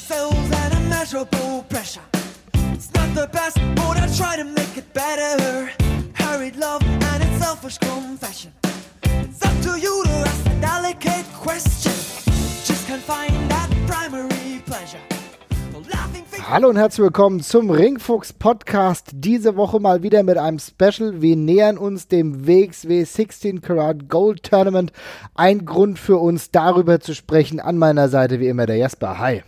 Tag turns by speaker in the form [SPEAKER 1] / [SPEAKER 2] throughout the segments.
[SPEAKER 1] yourselves an immeasurable pressure. It's not the best, but I try to make it better. Hurried love and its selfish confession. It's up to you to ask a delicate question. Just can't find that primary pleasure.
[SPEAKER 2] Hallo und herzlich willkommen zum Ringfuchs Podcast. Diese Woche mal wieder mit einem Special. Wir nähern uns dem WXW 16 Karat Gold Tournament. Ein Grund für uns darüber zu sprechen. An meiner Seite wie immer der Jasper. Hi.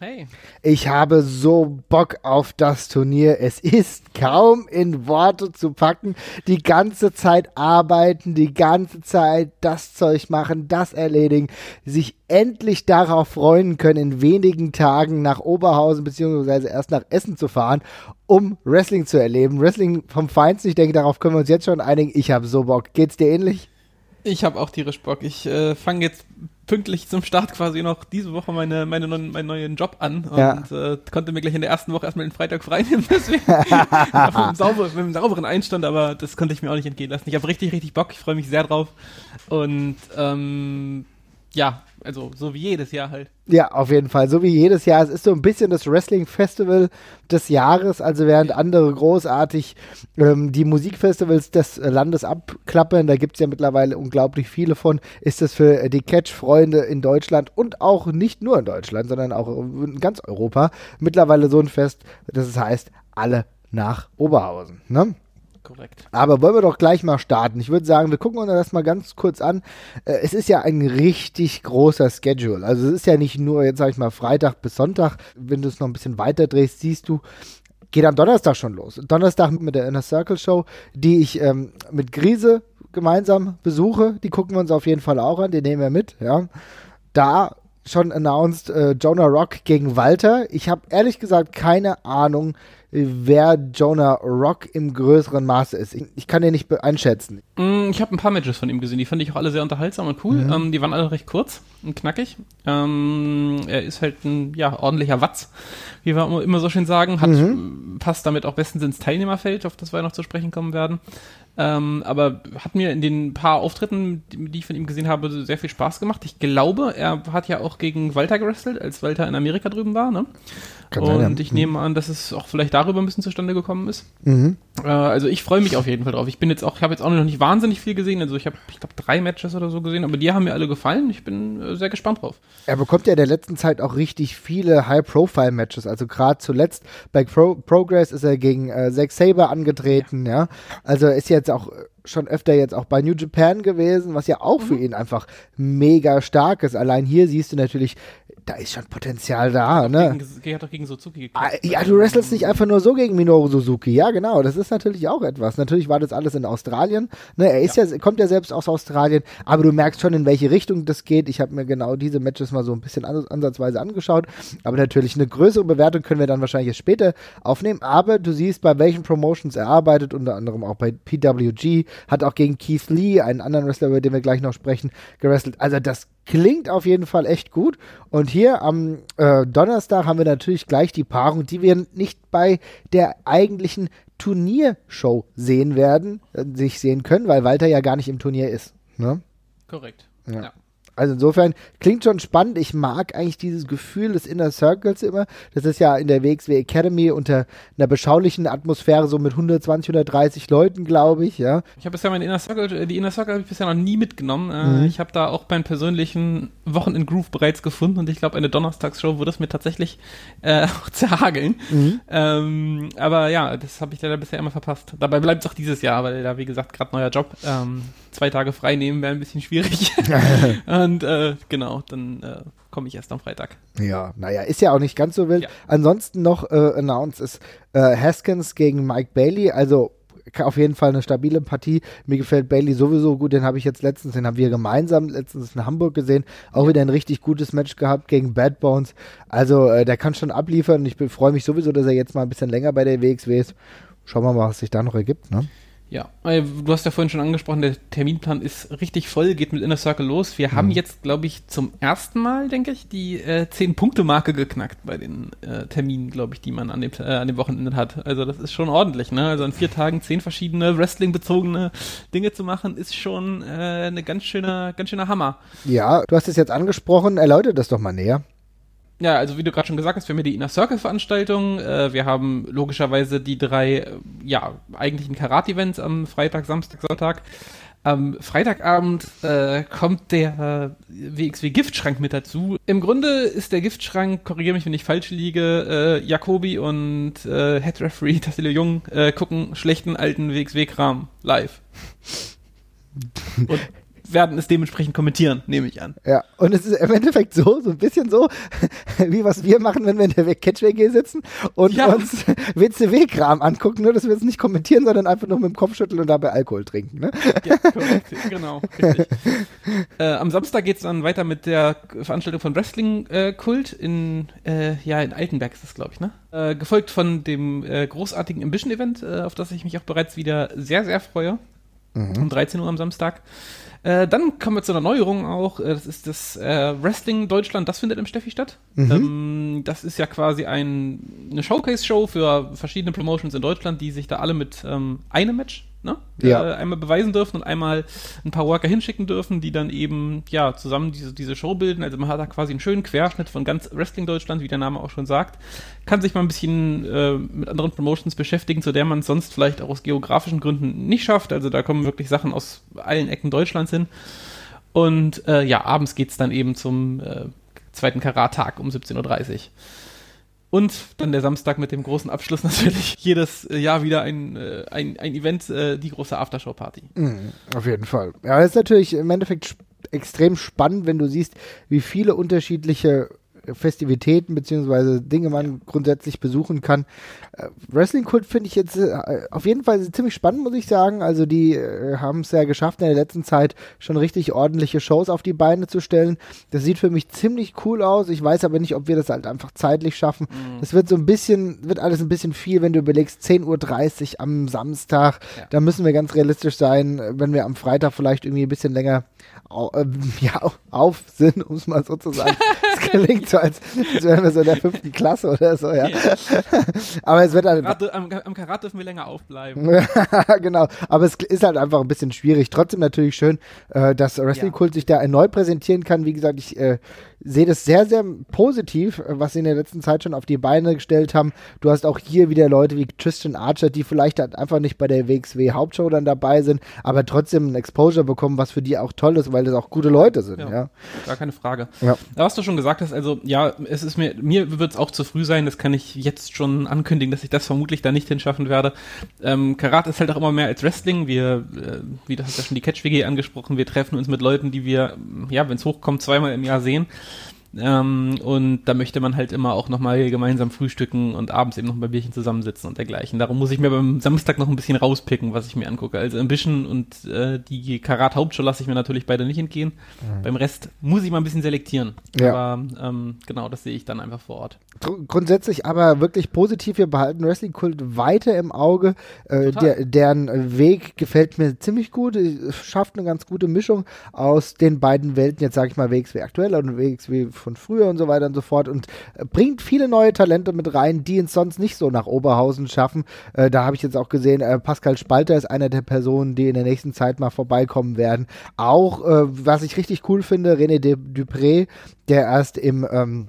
[SPEAKER 3] Hey.
[SPEAKER 2] Ich habe so Bock auf das Turnier. Es ist kaum in Worte zu packen. Die ganze Zeit arbeiten, die ganze Zeit das Zeug machen, das erledigen, sich endlich darauf freuen können, in wenigen Tagen nach Oberhausen beziehungsweise erst nach Essen zu fahren, um Wrestling zu erleben. Wrestling vom Feinsten. Ich denke, darauf können wir uns jetzt schon einigen. Ich habe so Bock. Geht's dir ähnlich?
[SPEAKER 3] Ich habe auch tierisch Bock. Ich äh, fange jetzt pünktlich zum Start quasi noch diese Woche meine, meine, neuen- meinen neinen Job an und
[SPEAKER 2] Ja.
[SPEAKER 3] äh, konnte mir gleich in der ersten Woche erstmal den Freitag frei nehmen. Deswegen mit, einem sauber, mit einem sauberen Einstand, aber das konnte ich mir auch nicht entgehen lassen. Ich habe richtig, richtig Bock. Ich freue mich sehr drauf. Und ähm, ja, also so wie jedes Jahr halt.
[SPEAKER 2] Ja, auf jeden Fall. So wie jedes Jahr. Es ist so ein bisschen das Wrestling-Festival des Jahres. Also während andere großartig ähm, die Musikfestivals des Landes abklappern, da gibt es ja mittlerweile unglaublich viele von, ist es für die Catch-Freunde in Deutschland und auch nicht nur in Deutschland, sondern auch in ganz Europa mittlerweile so ein Fest, das es heißt, alle nach Oberhausen. Ne?
[SPEAKER 3] Korrekt.
[SPEAKER 2] Aber wollen wir doch gleich mal starten. Ich würde sagen, wir gucken uns das mal ganz kurz an. Äh, es ist ja ein richtig großer Schedule. Also es ist ja nicht nur, jetzt sage ich mal, Freitag bis Sonntag. Wenn du es noch ein bisschen weiter drehst, siehst du, geht am Donnerstag schon los. Donnerstag mit der Inner Circle Show, die ich ähm, mit Grise gemeinsam besuche. Die gucken wir uns auf jeden Fall auch an. Die nehmen wir mit. Ja. Da schon announced äh, Jonah Rock gegen Walter. Ich habe ehrlich gesagt keine Ahnung, wer Jonah Rock im größeren Maße ist. Ich, ich kann den nicht einschätzen.
[SPEAKER 3] Mm, Ich habe ein paar Matches von ihm gesehen, die fand ich auch alle sehr unterhaltsam und cool. Ähm, die waren alle recht kurz und knackig. Ähm, er ist halt ein ja, ordentlicher Watz, wie wir immer- so schön sagen. Hat, Passt damit auch bestens ins Teilnehmerfeld, auf das wir noch zu sprechen kommen werden. Ähm, aber hat mir in den paar Auftritten, die ich von ihm gesehen habe, sehr viel Spaß gemacht. Ich glaube, er hat ja auch gegen Walter gewrestelt, als Walter in Amerika drüben war. Ne?
[SPEAKER 2] Kann sein,
[SPEAKER 3] und
[SPEAKER 2] ja.
[SPEAKER 3] ich nehme an, dass es auch vielleicht darüber ein bisschen zustande gekommen ist.
[SPEAKER 2] Mhm.
[SPEAKER 3] Äh, also ich freue mich auf jeden Fall drauf. Ich bin jetzt auch, ich habe jetzt auch noch nicht wahnsinnig viel gesehen. Also ich habe, ich glaube, drei Matches oder so gesehen, aber die haben mir alle gefallen. Ich bin äh, sehr gespannt drauf.
[SPEAKER 2] Er bekommt ja in der letzten Zeit auch richtig viele High-Profile-Matches. Also gerade zuletzt bei Pro Progress ist er gegen äh, Zack Saber angetreten, ja. Also er ist jetzt auch äh, schon öfter jetzt auch bei New Japan gewesen, was ja auch für ihn einfach mega stark ist. Allein hier siehst du natürlich, da ist schon Potenzial da, ne?
[SPEAKER 3] Gegen, er hat doch gegen Suzuki
[SPEAKER 2] Ah,
[SPEAKER 3] gekämpft.
[SPEAKER 2] Ja, du wrestelst nicht einfach nur so gegen Minoru Suzuki. Ja, genau. Das ist natürlich auch etwas. Natürlich war das alles in Australien. Ne, er ist ja. kommt ja selbst aus Australien, aber du merkst schon, in welche Richtung das geht. Ich habe mir genau diese Matches mal so ein bisschen an, ansatzweise angeschaut. Aber natürlich eine größere Bewertung können wir dann wahrscheinlich erst später aufnehmen. Aber du siehst, bei welchen Promotions er arbeitet, unter anderem auch bei PWG, hat auch gegen Keith Lee, einen anderen Wrestler, über den wir gleich noch sprechen, gewrestelt. Also das klingt auf jeden Fall echt gut. Und hier am äh, Donnerstag haben wir natürlich gleich die Paarung, die wir nicht bei der eigentlichen Turniershow sehen werden, äh, sich sehen können, weil Walter ja gar nicht im Turnier ist. Ne?
[SPEAKER 3] Korrekt.
[SPEAKER 2] Ja.
[SPEAKER 3] Ja.
[SPEAKER 2] Also insofern klingt schon spannend. Ich mag eigentlich dieses Gefühl des Inner Circles immer. Das ist ja in der WXW Academy unter einer beschaulichen Atmosphäre so mit 120, 130 Leuten, glaube ich, ja.
[SPEAKER 3] Ich habe bisher meine Inner Circle, äh, die Inner Circle habe ich bisher noch nie mitgenommen. Äh,
[SPEAKER 2] Mhm.
[SPEAKER 3] Ich habe da auch meinen persönlichen Wochenend-Groove bereits gefunden und ich glaube, eine Donnerstagsshow würde es mir tatsächlich äh, auch zerhageln.
[SPEAKER 2] Mhm.
[SPEAKER 3] Ähm, aber ja, das habe ich leider bisher immer verpasst. Dabei bleibt es auch dieses Jahr, weil da, wie gesagt, gerade neuer Job. Ähm, zwei Tage frei nehmen wäre ein bisschen schwierig. und äh, genau, dann äh, komme ich erst am Freitag.
[SPEAKER 2] Ja, naja, ist ja auch nicht ganz so wild.
[SPEAKER 3] Ja.
[SPEAKER 2] Ansonsten noch äh, announced ist äh, Haskins gegen Mike Bailey, also auf jeden Fall eine stabile Partie. Mir gefällt Bailey sowieso gut, den habe ich jetzt letztens, den haben wir gemeinsam letztens in Hamburg gesehen, auch wieder ein richtig gutes Match gehabt gegen Bad Bones. Also äh, der kann schon abliefern ich freue mich sowieso, dass er jetzt mal ein bisschen länger bei der WXW ist. Schauen wir mal, was sich da noch ergibt, ne?
[SPEAKER 3] Ja, äh, du hast ja vorhin schon angesprochen, der Terminplan ist richtig voll, geht mit Inner Circle los. Wir
[SPEAKER 2] Mhm.
[SPEAKER 3] haben jetzt, glaube ich, zum ersten Mal, denke ich, die äh, 10-Punkte-Marke geknackt bei den äh, Terminen, glaube ich, die man an dem, äh, an dem Wochenende hat. Also das ist schon ordentlich, ne? Also in vier Tagen zehn verschiedene Wrestling-bezogene Dinge zu machen, ist schon äh, eine ganz schöne, ganz schöner Hammer.
[SPEAKER 2] Ja, du hast es jetzt angesprochen, erläutere das doch mal näher.
[SPEAKER 3] Ja, also wie du gerade schon gesagt hast, wir haben ja die Inner Circle Veranstaltung. Äh, wir haben logischerweise die drei, äh, ja, eigentlichen Karat-Events am Freitag, Samstag, Sonntag. Am Freitagabend äh, kommt der WXW Giftschrank mit dazu. Im Grunde ist der Giftschrank, korrigiere mich, wenn ich falsch liege, äh, Jacobi und äh, Head Referee Tassilo Jung äh, gucken schlechten alten WXW-Kram live. Und werden es dementsprechend kommentieren, nehme ich an.
[SPEAKER 2] Ja, und es ist im Endeffekt so, so ein bisschen so, wie was wir machen, wenn wir in der Catch-WG sitzen und ja. uns WCW-Kram angucken, nur dass wir es nicht kommentieren, sondern einfach nur mit dem Kopf schütteln und dabei Alkohol trinken. Ne? Ja, korrekt,
[SPEAKER 3] genau, äh, am Samstag geht es dann weiter mit der Veranstaltung von Wrestling-Kult in, äh, ja, in Altenberg ist das, glaube ich, ne? Äh, gefolgt von dem äh, großartigen Ambition-Event, äh, auf das ich mich auch bereits wieder sehr, sehr freue. Mhm. Um 13 Uhr am Samstag. Äh, dann kommen wir zu einer Neuerung auch. Äh, das ist das äh, Wrestling Deutschland. Das findet im Steffi statt. Mhm. Ähm, das ist ja quasi ein, eine Showcase-Show für verschiedene Promotions in Deutschland, die sich da alle mit ähm, einem Match ne? Ja. Äh, einmal beweisen dürfen und einmal ein paar Worker hinschicken dürfen, die dann eben ja zusammen diese, diese Show bilden. Also man hat da quasi einen schönen Querschnitt von ganz Wrestling Deutschland, wie der Name auch schon sagt. Kann sich mal ein bisschen äh, mit anderen Promotions beschäftigen, zu der man es sonst vielleicht auch aus geografischen Gründen nicht schafft. Also da kommen wirklich Sachen aus allen Ecken Deutschlands hin. Und äh, ja, abends geht es dann eben zum äh, zweiten Karat-Tag um 17.30 Uhr. Und dann der Samstag mit dem großen Abschluss natürlich jedes äh, Jahr wieder ein, äh, ein, ein Event, äh, die große Aftershow-Party.
[SPEAKER 2] Mhm, auf jeden Fall. Ja, das ist natürlich im Endeffekt extrem spannend, wenn du siehst, wie viele unterschiedliche Festivitäten beziehungsweise Dinge man grundsätzlich besuchen kann. Äh, Wrestling-Kult finde ich jetzt äh, auf jeden Fall ziemlich spannend, muss ich sagen. Also die äh, haben es ja geschafft, in der letzten Zeit schon richtig ordentliche Shows auf die Beine zu stellen. Das sieht für mich ziemlich cool aus. Ich weiß aber nicht, ob wir das halt einfach zeitlich schaffen. Mhm. Das wird so ein bisschen, wird alles ein bisschen viel, wenn du überlegst, 10.30 Uhr am Samstag. Ja. Da müssen wir ganz realistisch sein, wenn wir am Freitag vielleicht irgendwie ein bisschen länger au, äh, ja, auf sind, um es mal so zu sagen. Klingt so, als, als wären wir so in der fünften Klasse oder so, ja. Yeah. Aber es wird halt.
[SPEAKER 3] Karat, am, am Karat dürfen wir länger aufbleiben.
[SPEAKER 2] genau. Aber es ist halt einfach ein bisschen schwierig. Trotzdem natürlich schön, äh, dass Wrestling Kult ja. sich da erneut präsentieren kann. Wie gesagt, ich äh, sehe das sehr, sehr positiv, was sie in der letzten Zeit schon auf die Beine gestellt haben. Du hast auch hier wieder Leute wie Tristan Archer, die vielleicht halt einfach nicht bei der WXW Hauptshow dann dabei sind, aber trotzdem ein Exposure bekommen, was für die auch toll ist, weil das auch gute Leute sind. Ja, ja.
[SPEAKER 3] gar keine Frage. Ja. Was du schon gesagt hast, also ja, es ist mir, mir wird es auch zu früh sein, das kann ich jetzt schon ankündigen, dass ich das vermutlich da nicht hinschaffen werde. Ähm, Karat ist halt auch immer mehr als Wrestling. Wir, äh, wie du hast ja schon die Catch-WG angesprochen, wir treffen uns mit Leuten, die wir, ja, wenn es hochkommt, zweimal im Jahr sehen. Ähm, und da möchte man halt immer auch nochmal gemeinsam frühstücken und abends eben noch ein Bierchen zusammensitzen und dergleichen. Darum muss ich mir beim Samstag noch ein bisschen rauspicken, was ich mir angucke. Also Ambition und äh, die Karat Hauptshow lasse ich mir natürlich beide nicht entgehen. Mhm. Beim Rest muss ich mal ein bisschen selektieren. Ja. Aber ähm, genau, das sehe ich dann einfach vor Ort.
[SPEAKER 2] Grundsätzlich aber wirklich positiv. Wir behalten Wrestling Kult weiter im Auge. Äh, der, deren Weg gefällt mir ziemlich gut. Schafft eine ganz gute Mischung aus den beiden Welten. Jetzt sage ich mal WXW aktuell und WXW von früher und so weiter und so fort und äh, bringt viele neue Talente mit rein, die es sonst nicht so nach Oberhausen schaffen. Äh, da habe ich jetzt auch gesehen, äh, Pascal Spalter ist einer der Personen, die in der nächsten Zeit mal vorbeikommen werden. Auch, äh, was ich richtig cool finde, René Dupré, der erst im ähm,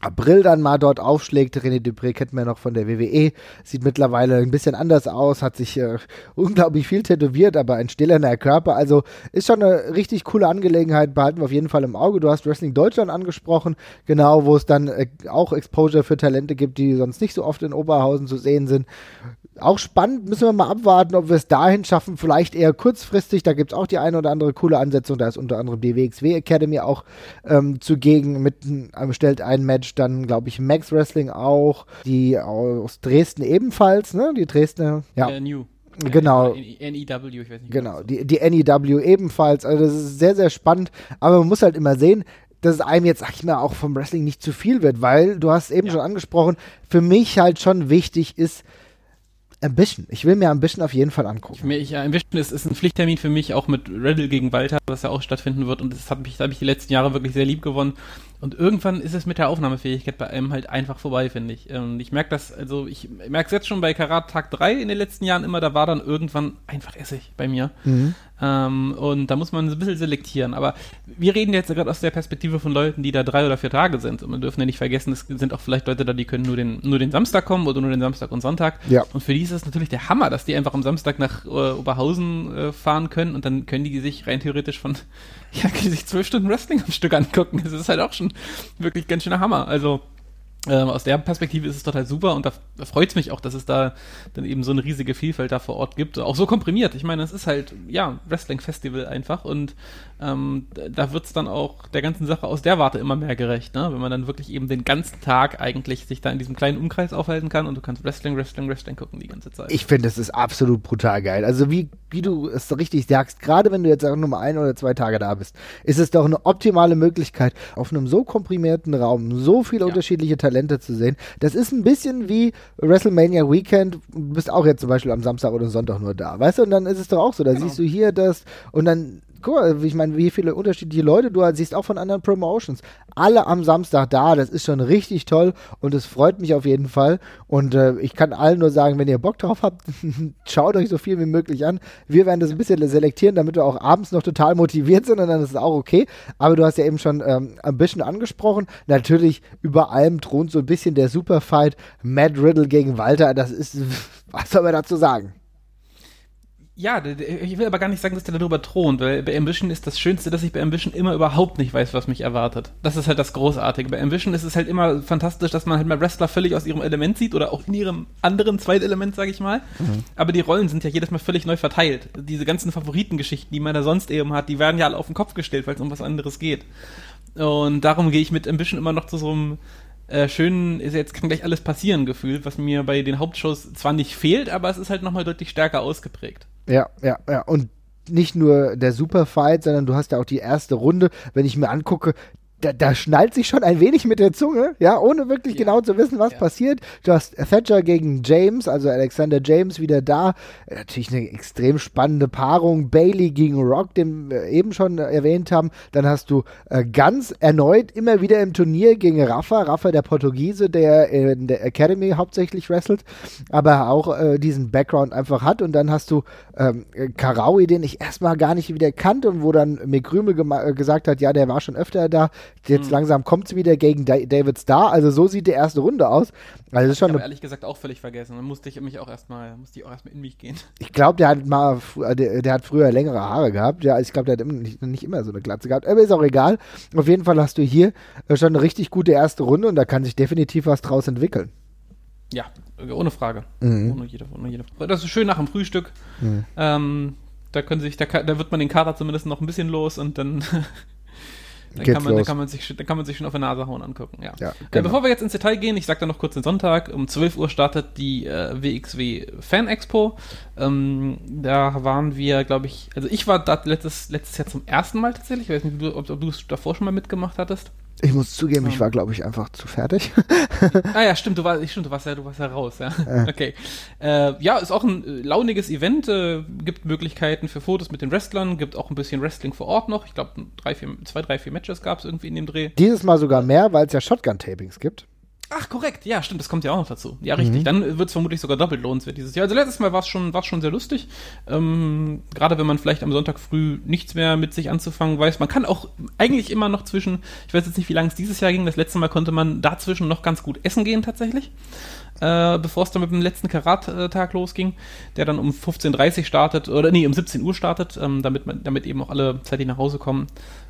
[SPEAKER 2] April dann mal dort aufschlägt. René Dupré kennt man ja noch von der WWE, sieht mittlerweile ein bisschen anders aus, hat sich äh, unglaublich viel tätowiert, aber ein stiller Körper. Also ist schon eine richtig coole Angelegenheit, behalten wir auf jeden Fall im Auge. Du hast Wrestling Deutschland angesprochen, genau, wo es dann äh, auch Exposure für Talente gibt, die sonst nicht so oft in Oberhausen zu sehen sind auch spannend, müssen wir mal abwarten, ob wir es dahin schaffen, vielleicht eher kurzfristig, da gibt es auch die eine oder andere coole Ansetzung, da ist unter anderem die WXW Academy auch ähm, zugegen, mit, ähm, stellt ein Match, dann glaube ich Max Wrestling auch, die aus Dresden ebenfalls, ne, die Dresdner, ja. Uh, New. Genau. NEW, ich weiß nicht. Genau, die, die NEW ebenfalls. Also das ist sehr, sehr spannend. Aber man muss halt immer sehen, dass es einem jetzt, sag ich mal, auch vom Wrestling nicht zu viel wird, weil du hast eben ja. schon angesprochen, für mich halt schon wichtig ist, Ambition. Ich will mir Ambition auf jeden Fall angucken.
[SPEAKER 3] Ich, ja, Ambition ist, ist ein Pflichttermin für mich, auch mit Riddle gegen Walter, was ja auch stattfinden wird. Und das hat mich, da habe ich die letzten Jahre wirklich sehr lieb gewonnen. Und irgendwann ist es mit der Aufnahmefähigkeit bei einem halt einfach vorbei, finde ich. Und ich merke das, also ich merke es jetzt schon bei Karat Tag 3 in den letzten Jahren immer, da war dann irgendwann einfach Essig bei mir.
[SPEAKER 2] Mhm.
[SPEAKER 3] Ähm, und da muss man ein bisschen selektieren. Aber wir reden jetzt gerade aus der Perspektive von Leuten, die da drei oder vier Tage sind. Und wir dürfen ja nicht vergessen, es sind auch vielleicht Leute da, die können nur den, nur den Samstag kommen oder nur den Samstag und Sonntag.
[SPEAKER 2] Ja.
[SPEAKER 3] Und für die ist es natürlich der Hammer, dass die einfach am Samstag nach äh, Oberhausen äh, fahren können und dann können die sich rein theoretisch von, ja, können die sich zwölf Stunden Wrestling am Stück angucken. Das ist halt auch schon wirklich ganz schöner Hammer. Also, ähm, aus der Perspektive ist es total super und da, freut es mich auch, dass es da dann eben so eine riesige Vielfalt da vor Ort gibt. Auch so komprimiert. Ich meine, es ist halt, ja, Wrestling-Festival einfach und ähm, da wird es dann auch der ganzen Sache aus der Warte immer mehr gerecht, ne? wenn man dann wirklich eben den ganzen Tag eigentlich sich da in diesem kleinen Umkreis aufhalten kann und du kannst Wrestling, Wrestling, Wrestling gucken die ganze Zeit.
[SPEAKER 2] Ich finde, es ist absolut brutal geil. Also wie, wie du es so richtig sagst, gerade wenn du jetzt auch nur mal ein oder zwei Tage da bist, ist es doch eine optimale Möglichkeit, auf einem so komprimierten Raum so viele
[SPEAKER 3] Ja.
[SPEAKER 2] unterschiedliche Talente zu sehen. Das ist ein bisschen wie WrestleMania Weekend. Du bist auch jetzt zum Beispiel am Samstag oder Sonntag nur da, weißt du? Und dann ist es doch auch so, da
[SPEAKER 3] Genau.
[SPEAKER 2] siehst du hier das und dann Guck mal, ich meine, wie viele unterschiedliche Leute du halt siehst, auch von anderen Promotions. Alle am Samstag da, das ist schon richtig toll und es freut mich auf jeden Fall. Und äh, ich kann allen nur sagen, wenn ihr Bock drauf habt, schaut euch so viel wie möglich an. Wir werden das ein bisschen selektieren, damit wir auch abends noch total motiviert sind und dann ist es auch okay. Aber du hast ja eben schon ähm, Ambition angesprochen. Natürlich über allem thront so ein bisschen der Superfight Matt Riddle gegen Walter. Das ist, was soll man dazu sagen?
[SPEAKER 3] Ja, ich will aber gar nicht sagen, dass der darüber thront, weil bei Ambition ist das Schönste, dass ich bei Ambition immer überhaupt nicht weiß, was mich erwartet. Das ist halt das Großartige. Bei Ambition ist es halt immer fantastisch, dass man halt mal Wrestler völlig aus ihrem Element sieht oder auch in ihrem anderen Zweitelement, sage ich mal. Aber die Rollen sind ja jedes Mal völlig neu verteilt. Diese ganzen Favoritengeschichten, die man da sonst eben hat, die werden ja alle auf den Kopf gestellt, weil es um was anderes geht. Und darum gehe ich mit Ambition immer noch zu so einem äh, schönen, ist jetzt kann gleich alles passieren Gefühl, was mir bei den Hauptshows zwar nicht fehlt, aber es ist halt nochmal deutlich stärker ausgeprägt.
[SPEAKER 2] Ja, ja, ja. Und nicht nur der Superfight, sondern du hast ja auch die erste Runde. Wenn ich mir angucke, da, da schnallt sich schon ein wenig mit der Zunge, ja, ohne wirklich
[SPEAKER 3] Ja.
[SPEAKER 2] genau zu wissen, was
[SPEAKER 3] Ja.
[SPEAKER 2] passiert. Du hast Thatcher gegen James, also Alexander James wieder da. Äh, Natürlich eine extrem spannende Paarung. Bailey gegen Rock, den wir eben schon äh, erwähnt haben. Dann hast du äh, ganz erneut immer wieder im Turnier gegen Rafa. Rafa, der Portugiese, der in der Academy hauptsächlich wrestelt, aber auch äh, diesen Background einfach hat. Und dann hast du ähm, Karawi, den ich erstmal gar nicht wieder kannte und wo dann Mick Rümel gema- äh, gesagt hat, ja, der war schon öfter da. Jetzt
[SPEAKER 3] Mhm.
[SPEAKER 2] langsam kommt es wieder gegen Da- David Starr. Also so sieht die erste Runde aus. Also das ist schon
[SPEAKER 3] Ich habe ehrlich gesagt auch völlig vergessen. Dann musste ich mich auch erstmal, musste ich auch erstmal in mich gehen.
[SPEAKER 2] ich glaube, der hat mal, äh, der, der hat früher längere Haare gehabt. Ja, ich glaube, der hat immer nicht, nicht immer so eine Glatze gehabt. Aber ist auch egal. Auf jeden Fall hast du hier äh, schon eine richtig gute erste Runde und da kann sich definitiv was draus entwickeln.
[SPEAKER 3] Ja, ohne Frage.
[SPEAKER 2] Mhm.
[SPEAKER 3] Ohne jede, ohne jede Frage. Das ist schön nach dem Frühstück. Ähm, da können sich, da, da wird man den Kater zumindest noch ein bisschen los und dann, dann,
[SPEAKER 2] Geht's
[SPEAKER 3] kann man, dann,
[SPEAKER 2] los.
[SPEAKER 3] kann man sich, schon- dann kann man sich schon auf die Nase hauen angucken. Ja.
[SPEAKER 2] Ja,
[SPEAKER 3] Äh,
[SPEAKER 2] genau.
[SPEAKER 3] bevor wir jetzt ins Detail gehen, ich sage da noch kurz den Sonntag. Um 12 Uhr startet die äh, WXW Fan Expo. Ähm, da waren wir, glaube ich, also ich war da letztes, letztes Jahr zum ersten Mal tatsächlich. Ich weiß nicht, ob, ob du es davor schon mal mitgemacht hattest.
[SPEAKER 2] Ich muss zugeben, ich war, glaube ich, einfach zu fertig.
[SPEAKER 3] Ah ja, stimmt, du warst, stimmt, du warst ja, du warst ja raus, ja. Okay. Äh, ja, ist auch ein äh, launiges Event, äh, gibt Möglichkeiten für Fotos mit den Wrestlern, gibt auch ein bisschen Wrestling vor Ort noch. Ich glaube, drei, vier, zwei, drei, vier Matches gab es irgendwie in dem Dreh.
[SPEAKER 2] Dieses Mal sogar mehr, weil es ja Shotgun-Tapings gibt.
[SPEAKER 3] Ach, korrekt, ja, stimmt, das kommt ja auch noch dazu. Ja, richtig, dann wird es vermutlich sogar doppelt lohnenswert dieses Jahr. Also letztes Mal war es schon, war's schon sehr lustig. Ähm, Gerade wenn man vielleicht am Sonntag früh nichts mehr mit sich anzufangen weiß. Man kann auch eigentlich immer noch zwischen, ich weiß jetzt nicht, wie lange es dieses Jahr ging, das letzte Mal konnte man dazwischen noch ganz gut essen gehen tatsächlich. Äh, bevor es dann mit dem letzten Karat-Tag losging, der dann um 15.30 Uhr startet, oder nee, um 17 Uhr startet, ähm, damit, man, damit eben auch alle zeitig nach Hause kommen.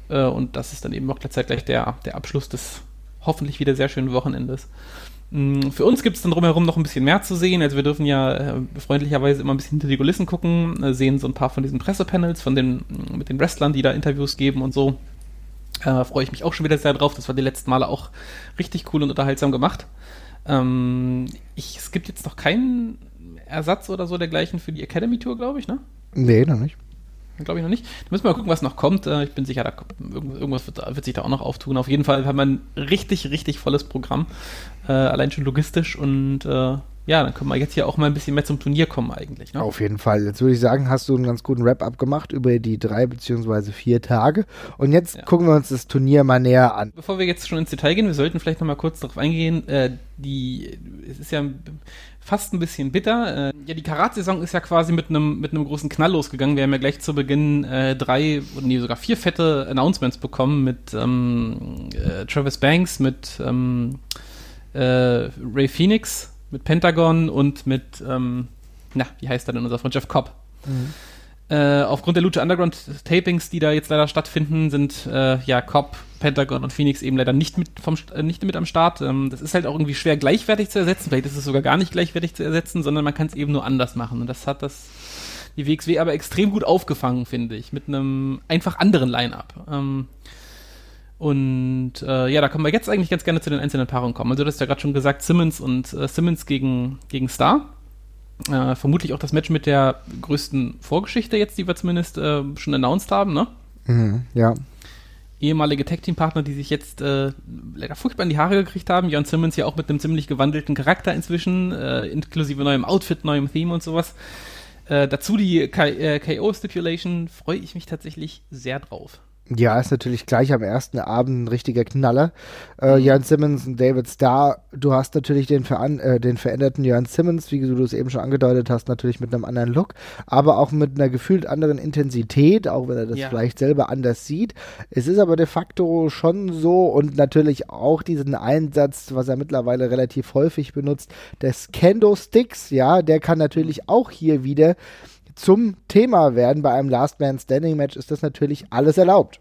[SPEAKER 3] Äh, und das ist dann eben auch zeitgleich der, der Abschluss des hoffentlich wieder sehr schönen Wochenendes. Mm, Für uns gibt es dann drumherum noch ein bisschen mehr zu sehen. Also wir dürfen ja äh, freundlicherweise immer ein bisschen hinter die Kulissen gucken, äh, sehen so ein paar von diesen Pressepanels von den, mm, mit den Wrestlern, die da Interviews geben und so. Äh, Freue ich mich auch schon wieder sehr drauf. Das war die letzten Male auch richtig cool und unterhaltsam gemacht. Ähm, ich, es gibt jetzt noch keinen Ersatz oder so dergleichen für die Academy Tour, glaube ich, ne?
[SPEAKER 2] Nee, noch nicht.
[SPEAKER 3] Glaube ich noch nicht. Da müssen wir mal gucken, was noch kommt. Äh, Ich bin sicher, da irgendwas wird, wird sich da auch noch auftun. Auf jeden Fall haben wir ein richtig, richtig volles Programm. Äh, allein schon logistisch und äh, ja, dann können wir jetzt hier auch mal ein bisschen mehr zum Turnier kommen eigentlich. Ne?
[SPEAKER 2] Auf jeden Fall. Jetzt würde ich sagen, hast du einen ganz guten Wrap-up gemacht über die drei beziehungsweise vier Tage. Und jetzt ja. gucken wir uns das Turnier mal näher an.
[SPEAKER 3] Bevor wir jetzt schon ins Detail gehen, wir sollten vielleicht noch mal kurz darauf eingehen. Äh, die, es ist ja fast ein bisschen bitter. Äh, ja, die Karat-Saison ist ja quasi mit einem mit einem großen Knall losgegangen. Wir haben ja gleich zu Beginn äh, drei oder nee, sogar vier fette Announcements bekommen mit ähm, äh, Travis Banks, mit ähm, äh, Ray Phoenix, mit Pentagon und mit, ähm, na, wie heißt er denn unser Freund Jeff Cobb. Mhm. Äh, aufgrund der Lucha Underground Tapings, die da jetzt leider stattfinden, sind äh, ja Cobb, Pentagon und Phoenix eben leider nicht mit, vom, äh, nicht mit am Start. Ähm, das ist halt auch irgendwie schwer gleichwertig zu ersetzen. Vielleicht ist es sogar gar nicht gleichwertig zu ersetzen, sondern man kann es eben nur anders machen. Und das hat das die WXW aber extrem gut aufgefangen, finde ich, mit einem einfach anderen Line-Up. Ähm, und äh, ja, da können wir jetzt eigentlich ganz gerne zu den einzelnen Paarungen kommen. Also du hast ja gerade schon gesagt, Simmons und äh, Simmons gegen, gegen Star. Äh, vermutlich auch das Match mit der größten Vorgeschichte jetzt, die wir zumindest äh, schon announced haben, ne?
[SPEAKER 2] Mhm, ja.
[SPEAKER 3] Ehemalige Tag-Team-Partner, die sich jetzt äh, leider furchtbar in die Haare gekriegt haben. Jan Simmons ja auch mit einem ziemlich gewandelten Charakter inzwischen, äh, inklusive neuem Outfit, neuem Theme und sowas. Äh, dazu die KO-Stipulation freue ich mich tatsächlich sehr drauf.
[SPEAKER 2] Ja, ist natürlich gleich am ersten Abend ein richtiger Knaller. Äh, mhm. Jan Simmons und David Starr, du hast natürlich den, veran äh, den veränderten Jan Simmons, wie du es eben schon angedeutet hast, natürlich mit einem anderen Look, aber auch mit einer gefühlt anderen Intensität, auch wenn er das ja. vielleicht selber anders sieht. Es ist aber de facto schon so und natürlich auch diesen Einsatz, was er mittlerweile relativ häufig benutzt, des Kendo-Sticks, ja, der kann natürlich auch hier wieder zum Thema werden. Bei einem Last Man Standing Match ist das natürlich alles erlaubt.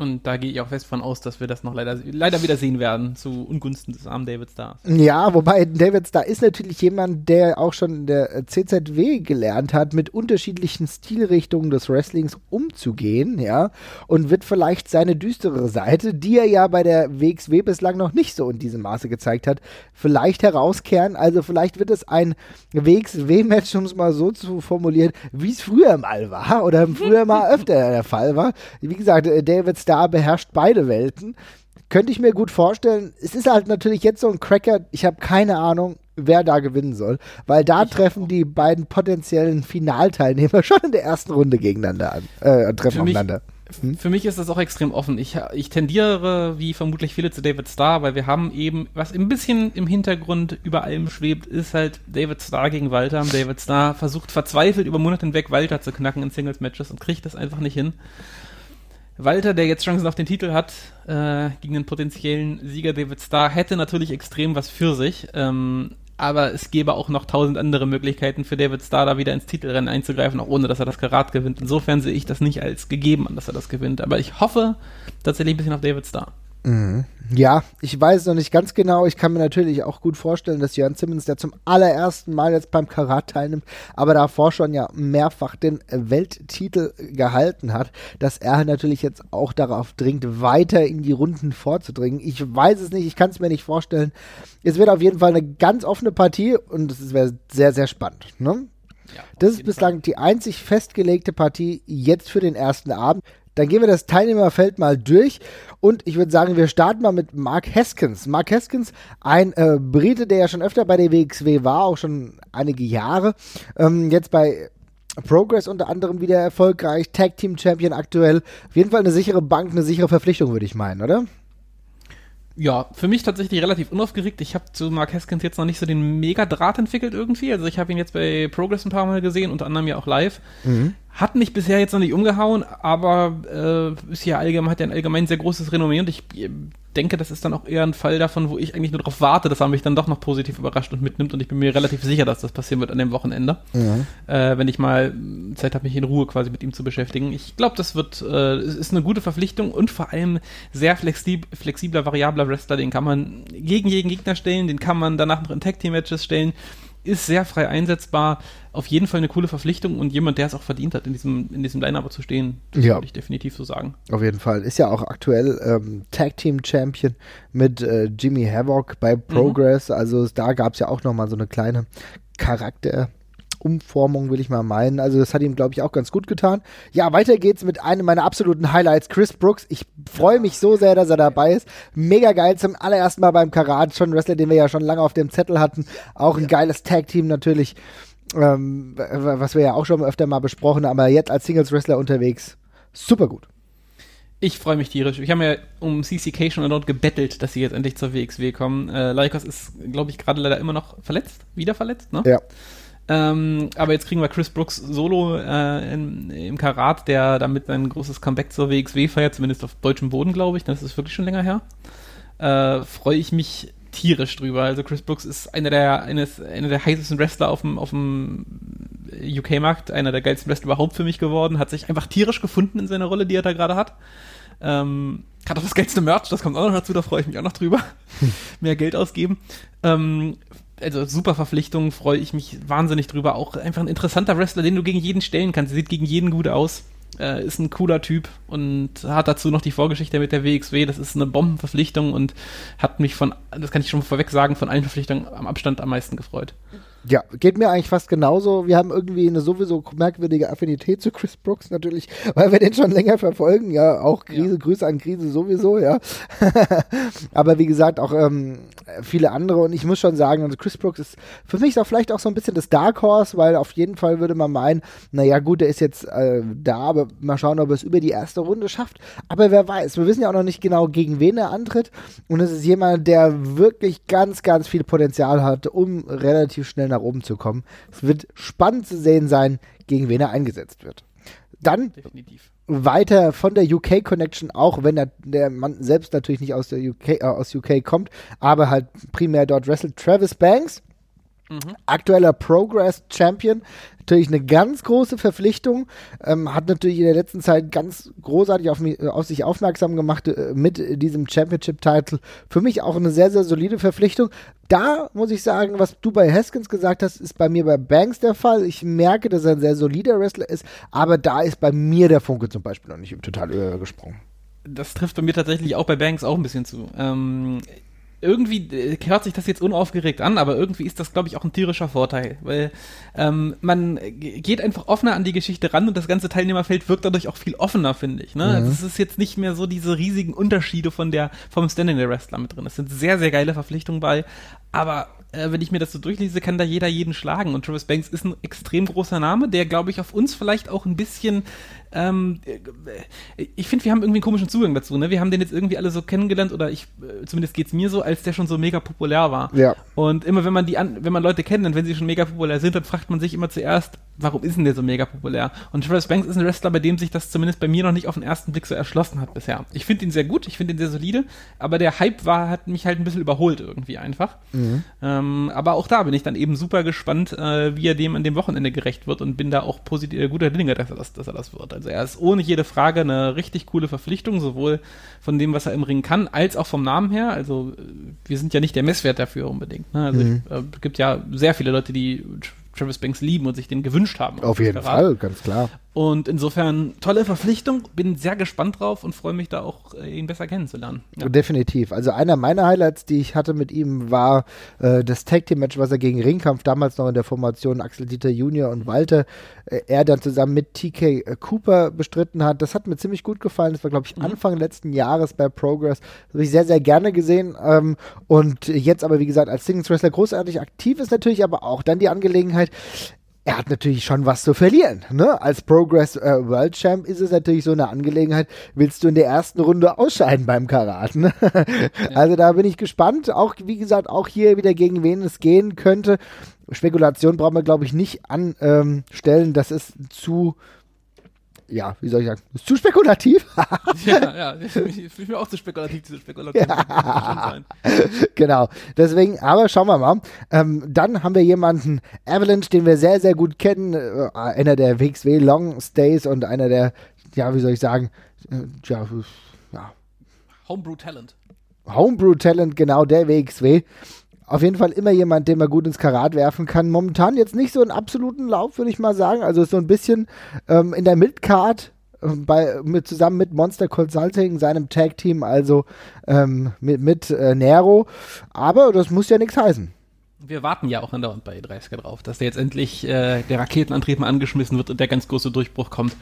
[SPEAKER 3] Und da gehe ich auch fest von aus, dass wir das noch leider, leider wieder sehen werden, zu Ungunsten des armen David Stars.
[SPEAKER 2] Ja, wobei David Star ist natürlich jemand, der auch schon in der CZW gelernt hat, mit unterschiedlichen Stilrichtungen des Wrestlings umzugehen, ja, und wird vielleicht seine düstere Seite, die er ja bei der WXW bislang noch nicht so in diesem Maße gezeigt hat, vielleicht herauskehren. Also vielleicht wird es ein WXW-Match, um es mal so zu formulieren, wie es früher mal war oder früher mal öfter der Fall war. Wie gesagt, David Star Star beherrscht beide Welten. Könnte ich mir gut vorstellen. Es ist halt natürlich jetzt so ein Cracker. Ich habe keine Ahnung, wer da gewinnen soll, weil da ich treffen die beiden potenziellen Finalteilnehmer schon in der ersten Runde gegeneinander an, äh, treffen aufeinander.
[SPEAKER 3] Hm? Für mich ist das auch extrem offen. Ich, ich tendiere, wie vermutlich viele, zu David Starr, weil wir haben eben, was ein bisschen im Hintergrund über allem schwebt, ist halt David Starr gegen Walter. David Starr versucht verzweifelt über Monate hinweg Walter zu knacken in Singles-Matches und kriegt das einfach nicht hin. Walter, der jetzt Chancen auf den Titel hat, äh, gegen den potenziellen Sieger David Starr, hätte natürlich extrem was für sich. Ähm, aber es gäbe auch noch tausend andere Möglichkeiten für David Starr da wieder ins Titelrennen einzugreifen, auch ohne dass er das Karat gewinnt. Insofern sehe ich das nicht als gegeben an, dass er das gewinnt. Aber ich hoffe tatsächlich ein bisschen auf David Starr.
[SPEAKER 2] Mhm. Ja, ich weiß es noch nicht ganz genau. Ich kann mir natürlich auch gut vorstellen, dass Jörn Simmons, der zum allerersten Mal jetzt beim Karat teilnimmt, aber davor schon ja mehrfach den Welttitel gehalten hat, dass er natürlich jetzt auch darauf dringt, weiter in die Runden vorzudringen. Ich weiß es nicht, ich kann es mir nicht vorstellen. Es wird auf jeden Fall eine ganz offene Partie und es wäre sehr, sehr spannend. Ne? Ja, das ist bislang Fall. die einzig festgelegte Partie jetzt für den ersten Abend. Dann gehen wir das Teilnehmerfeld mal durch und ich würde sagen, wir starten mal mit Mark Haskins. Mark Haskins, ein äh, Brite, der ja schon öfter bei der WXW war, auch schon einige Jahre. Ähm, jetzt bei Progress unter anderem wieder erfolgreich, Tag Team Champion aktuell. Auf jeden Fall eine sichere Bank, eine sichere Verpflichtung, würde ich meinen, oder?
[SPEAKER 3] Ja, für mich tatsächlich relativ unaufgeregt. Ich habe zu Mark Haskins jetzt noch nicht so den Mega-Draht entwickelt irgendwie. Also ich habe ihn jetzt bei Progress ein paar Mal gesehen, unter anderem ja auch live. Mhm. Hat mich bisher jetzt noch nicht umgehauen, aber äh, ist ja allgemein, hat ja ein allgemein sehr großes Renommee und ich denke, das ist dann auch eher ein Fall davon, wo ich eigentlich nur darauf warte, dass er mich dann doch noch positiv überrascht und mitnimmt und ich bin mir relativ sicher, dass das passieren wird an dem Wochenende, mhm. äh, wenn ich mal Zeit habe, mich in Ruhe quasi mit ihm zu beschäftigen. Ich glaube, das wird, äh, ist eine gute Verpflichtung und vor allem sehr flexib flexibler, variabler Wrestler, den kann man gegen jeden Gegner stellen, den kann man danach noch in Tag-Team-Matches stellen ist sehr frei einsetzbar. Auf jeden Fall eine coole Verpflichtung und jemand, der es auch verdient hat, in diesem, in diesem Line-Up zu stehen. Das ja. würde ich definitiv so sagen.
[SPEAKER 2] Auf jeden Fall. Ist ja auch aktuell ähm, Tag Team Champion mit äh, Jimmy Havoc bei mhm. Progress. Mhm. Also da gab es ja auch nochmal so eine kleine Charakter- Umformung, will ich mal meinen. Also das hat ihm, glaube ich, auch ganz gut getan. Ja, weiter geht's mit einem meiner absoluten Highlights, Chris Brooks. Ich freue mich so sehr, dass er dabei ist. Mega geil zum allerersten Mal beim Karat. Schon ein Wrestler, den wir ja schon lange auf dem Zettel hatten. Auch ein geiles Tag-Team natürlich. Ähm, was wir ja auch schon öfter mal besprochen haben, aber jetzt als Singles-Wrestler unterwegs. Super gut.
[SPEAKER 3] Ich freue mich tierisch. Ich habe ja um CCK schon dort gebettelt, dass sie jetzt endlich zur WXW kommen. Äh, Lycos ist, glaube ich, gerade leider immer noch verletzt. Wieder verletzt, ne?
[SPEAKER 2] Ja.
[SPEAKER 3] Ähm, aber jetzt kriegen wir Chris Brooks solo äh, in, im Karat, der damit ein großes Comeback zur WXW feiert, zumindest auf deutschem Boden, glaube ich. Das ist wirklich schon länger her. Äh, freue ich mich tierisch drüber. Also Chris Brooks ist einer der, eines, einer der heißesten Wrestler auf dem, auf dem UK-Markt, einer der geilsten Wrestler überhaupt für mich geworden, hat sich einfach tierisch gefunden in seiner Rolle, die er da gerade hat. Ähm, hat auch das geilste Merch, das kommt auch noch dazu, da freue ich mich auch noch drüber. Mehr Geld ausgeben. Ähm, also super Verpflichtung, freue ich mich wahnsinnig drüber. Auch einfach ein interessanter Wrestler, den du gegen jeden stellen kannst. Sieht gegen jeden gut aus. Äh, ist ein cooler Typ und hat dazu noch die Vorgeschichte mit der WXW. Das ist eine Bombenverpflichtung und hat mich von, das kann ich schon vorweg sagen, von allen Verpflichtungen am Abstand am meisten gefreut.
[SPEAKER 2] Ja, geht mir eigentlich fast genauso. Wir haben irgendwie eine sowieso merkwürdige Affinität zu Chris Brooks natürlich, weil wir den schon länger verfolgen. Ja, auch Krise, ja. Grüße an Krise sowieso, ja. Aber wie gesagt, auch ähm, viele andere. Und ich muss schon sagen, also Chris Brooks ist für mich auch vielleicht auch so ein bisschen das Dark Horse, weil auf jeden Fall würde man meinen, naja gut, der ist jetzt äh, da, aber mal schauen, ob er es über die erste Runde schafft. Aber wer weiß, wir wissen ja auch noch nicht genau, gegen wen er antritt. Und es ist jemand, der wirklich ganz, ganz viel Potenzial hat, um relativ schnell nach oben zu kommen. Es wird spannend zu sehen sein, gegen wen er eingesetzt wird. Dann Definitiv. weiter von der UK Connection, auch wenn der, der Mann selbst natürlich nicht aus der UK, äh, aus UK kommt, aber halt primär dort wrestelt Travis Banks. Mhm. Aktueller Progress Champion, natürlich eine ganz große Verpflichtung, ähm, hat natürlich in der letzten Zeit ganz großartig auf, mich, auf sich aufmerksam gemacht äh, mit diesem Championship-Title. Für mich auch eine sehr, sehr solide Verpflichtung. Da muss ich sagen, was du bei Haskins gesagt hast, ist bei mir bei Banks der Fall. Ich merke, dass er ein sehr solider Wrestler ist, aber da ist bei mir der Funke zum Beispiel noch nicht total übergesprungen.
[SPEAKER 3] Das trifft bei mir tatsächlich auch bei Banks auch ein bisschen zu. Ähm, irgendwie äh, hört sich das jetzt unaufgeregt an, aber irgendwie ist das, glaube ich, auch ein tierischer Vorteil, weil ähm, man geht einfach offener an die Geschichte ran und das ganze Teilnehmerfeld wirkt dadurch auch viel offener, finde ich. Ne? Mhm. Also es ist jetzt nicht mehr so diese riesigen Unterschiede von der vom Standing der Wrestler mit drin. Es sind sehr, sehr geile Verpflichtungen bei, aber äh, wenn ich mir das so durchlese, kann da jeder jeden schlagen. Und Travis Banks ist ein extrem großer Name, der, glaube ich, auf uns vielleicht auch ein bisschen ähm, äh, ich finde, wir haben irgendwie einen komischen Zugang dazu. Ne? Wir haben den jetzt irgendwie alle so kennengelernt, oder ich, äh, zumindest geht es mir so, als der schon so mega populär war.
[SPEAKER 2] Ja.
[SPEAKER 3] Und immer wenn man die an, wenn man Leute kennt und wenn sie schon mega populär sind, dann fragt man sich immer zuerst, warum ist denn der so mega populär? Und Travis Banks ist ein Wrestler, bei dem sich das zumindest bei mir noch nicht auf den ersten Blick so erschlossen hat bisher. Ich finde ihn sehr gut, ich finde ihn sehr solide, aber der Hype war, hat mich halt ein bisschen überholt irgendwie einfach. Mhm. Ähm, aber auch da bin ich dann eben super gespannt, äh, wie er dem an dem Wochenende gerecht wird und bin da auch positiv, äh, guter Dinge, dass er das, dass er das wird. Also er ist ohne jede Frage eine richtig coole Verpflichtung, sowohl von dem, was er im Ring kann, als auch vom Namen her. Also äh, wir sind ja nicht der Messwert dafür unbedingt. Ne? Also mhm. es äh, gibt ja sehr viele Leute, die Travis Banks lieben und sich den gewünscht haben.
[SPEAKER 2] Auf jeden Fall, ganz klar.
[SPEAKER 3] Und insofern tolle Verpflichtung, bin sehr gespannt drauf und freue mich da auch, äh, ihn besser kennenzulernen.
[SPEAKER 2] Ja. Definitiv. Also einer meiner Highlights, die ich hatte mit ihm, war äh, das Tag Team Match, was er gegen Ringkampf damals noch in der Formation Axel Dieter Junior und Walter, äh, er dann zusammen mit TK äh, Cooper bestritten hat. Das hat mir ziemlich gut gefallen. Das war, glaube ich, mhm. Anfang letzten Jahres bei Progress. Das habe ich sehr, sehr gerne gesehen. Ähm, und jetzt aber, wie gesagt, als Singles Wrestler großartig aktiv ist natürlich aber auch dann die Angelegenheit, er hat natürlich schon was zu verlieren. Ne? Als Progress äh, World Champ ist es natürlich so eine Angelegenheit, willst du in der ersten Runde ausscheiden beim Karat. Ne? Ja. Also da bin ich gespannt. Auch, wie gesagt, auch hier wieder gegen wen es gehen könnte. Spekulation brauchen wir, glaube ich, nicht anstellen. Ähm, das ist zu ja, wie soll ich sagen, ist zu spekulativ.
[SPEAKER 3] ja, ja, ich fühle mich auch zu spekulativ, diese Spekulation. Ja.
[SPEAKER 2] genau, deswegen, aber schauen wir mal. Ähm, dann haben wir jemanden, Avalanche, den wir sehr, sehr gut kennen, äh, einer der WXW Long Stays und einer der, ja, wie soll ich sagen, äh, ja,
[SPEAKER 3] ja. Homebrew Talent.
[SPEAKER 2] Homebrew Talent, genau, der WXW auf jeden Fall immer jemand, den man gut ins Karat werfen kann. Momentan jetzt nicht so einen absoluten Lauf, würde ich mal sagen. Also so ein bisschen ähm, in der Midcard äh, bei, mit, zusammen mit Monster Consulting, seinem Tag-Team, also ähm, mit, mit äh, Nero. Aber das muss ja nichts heißen.
[SPEAKER 3] Wir warten ja auch andauernd bei 30er drauf, dass der jetzt endlich äh, der Raketenantrieb mal angeschmissen wird und der ganz große Durchbruch kommt.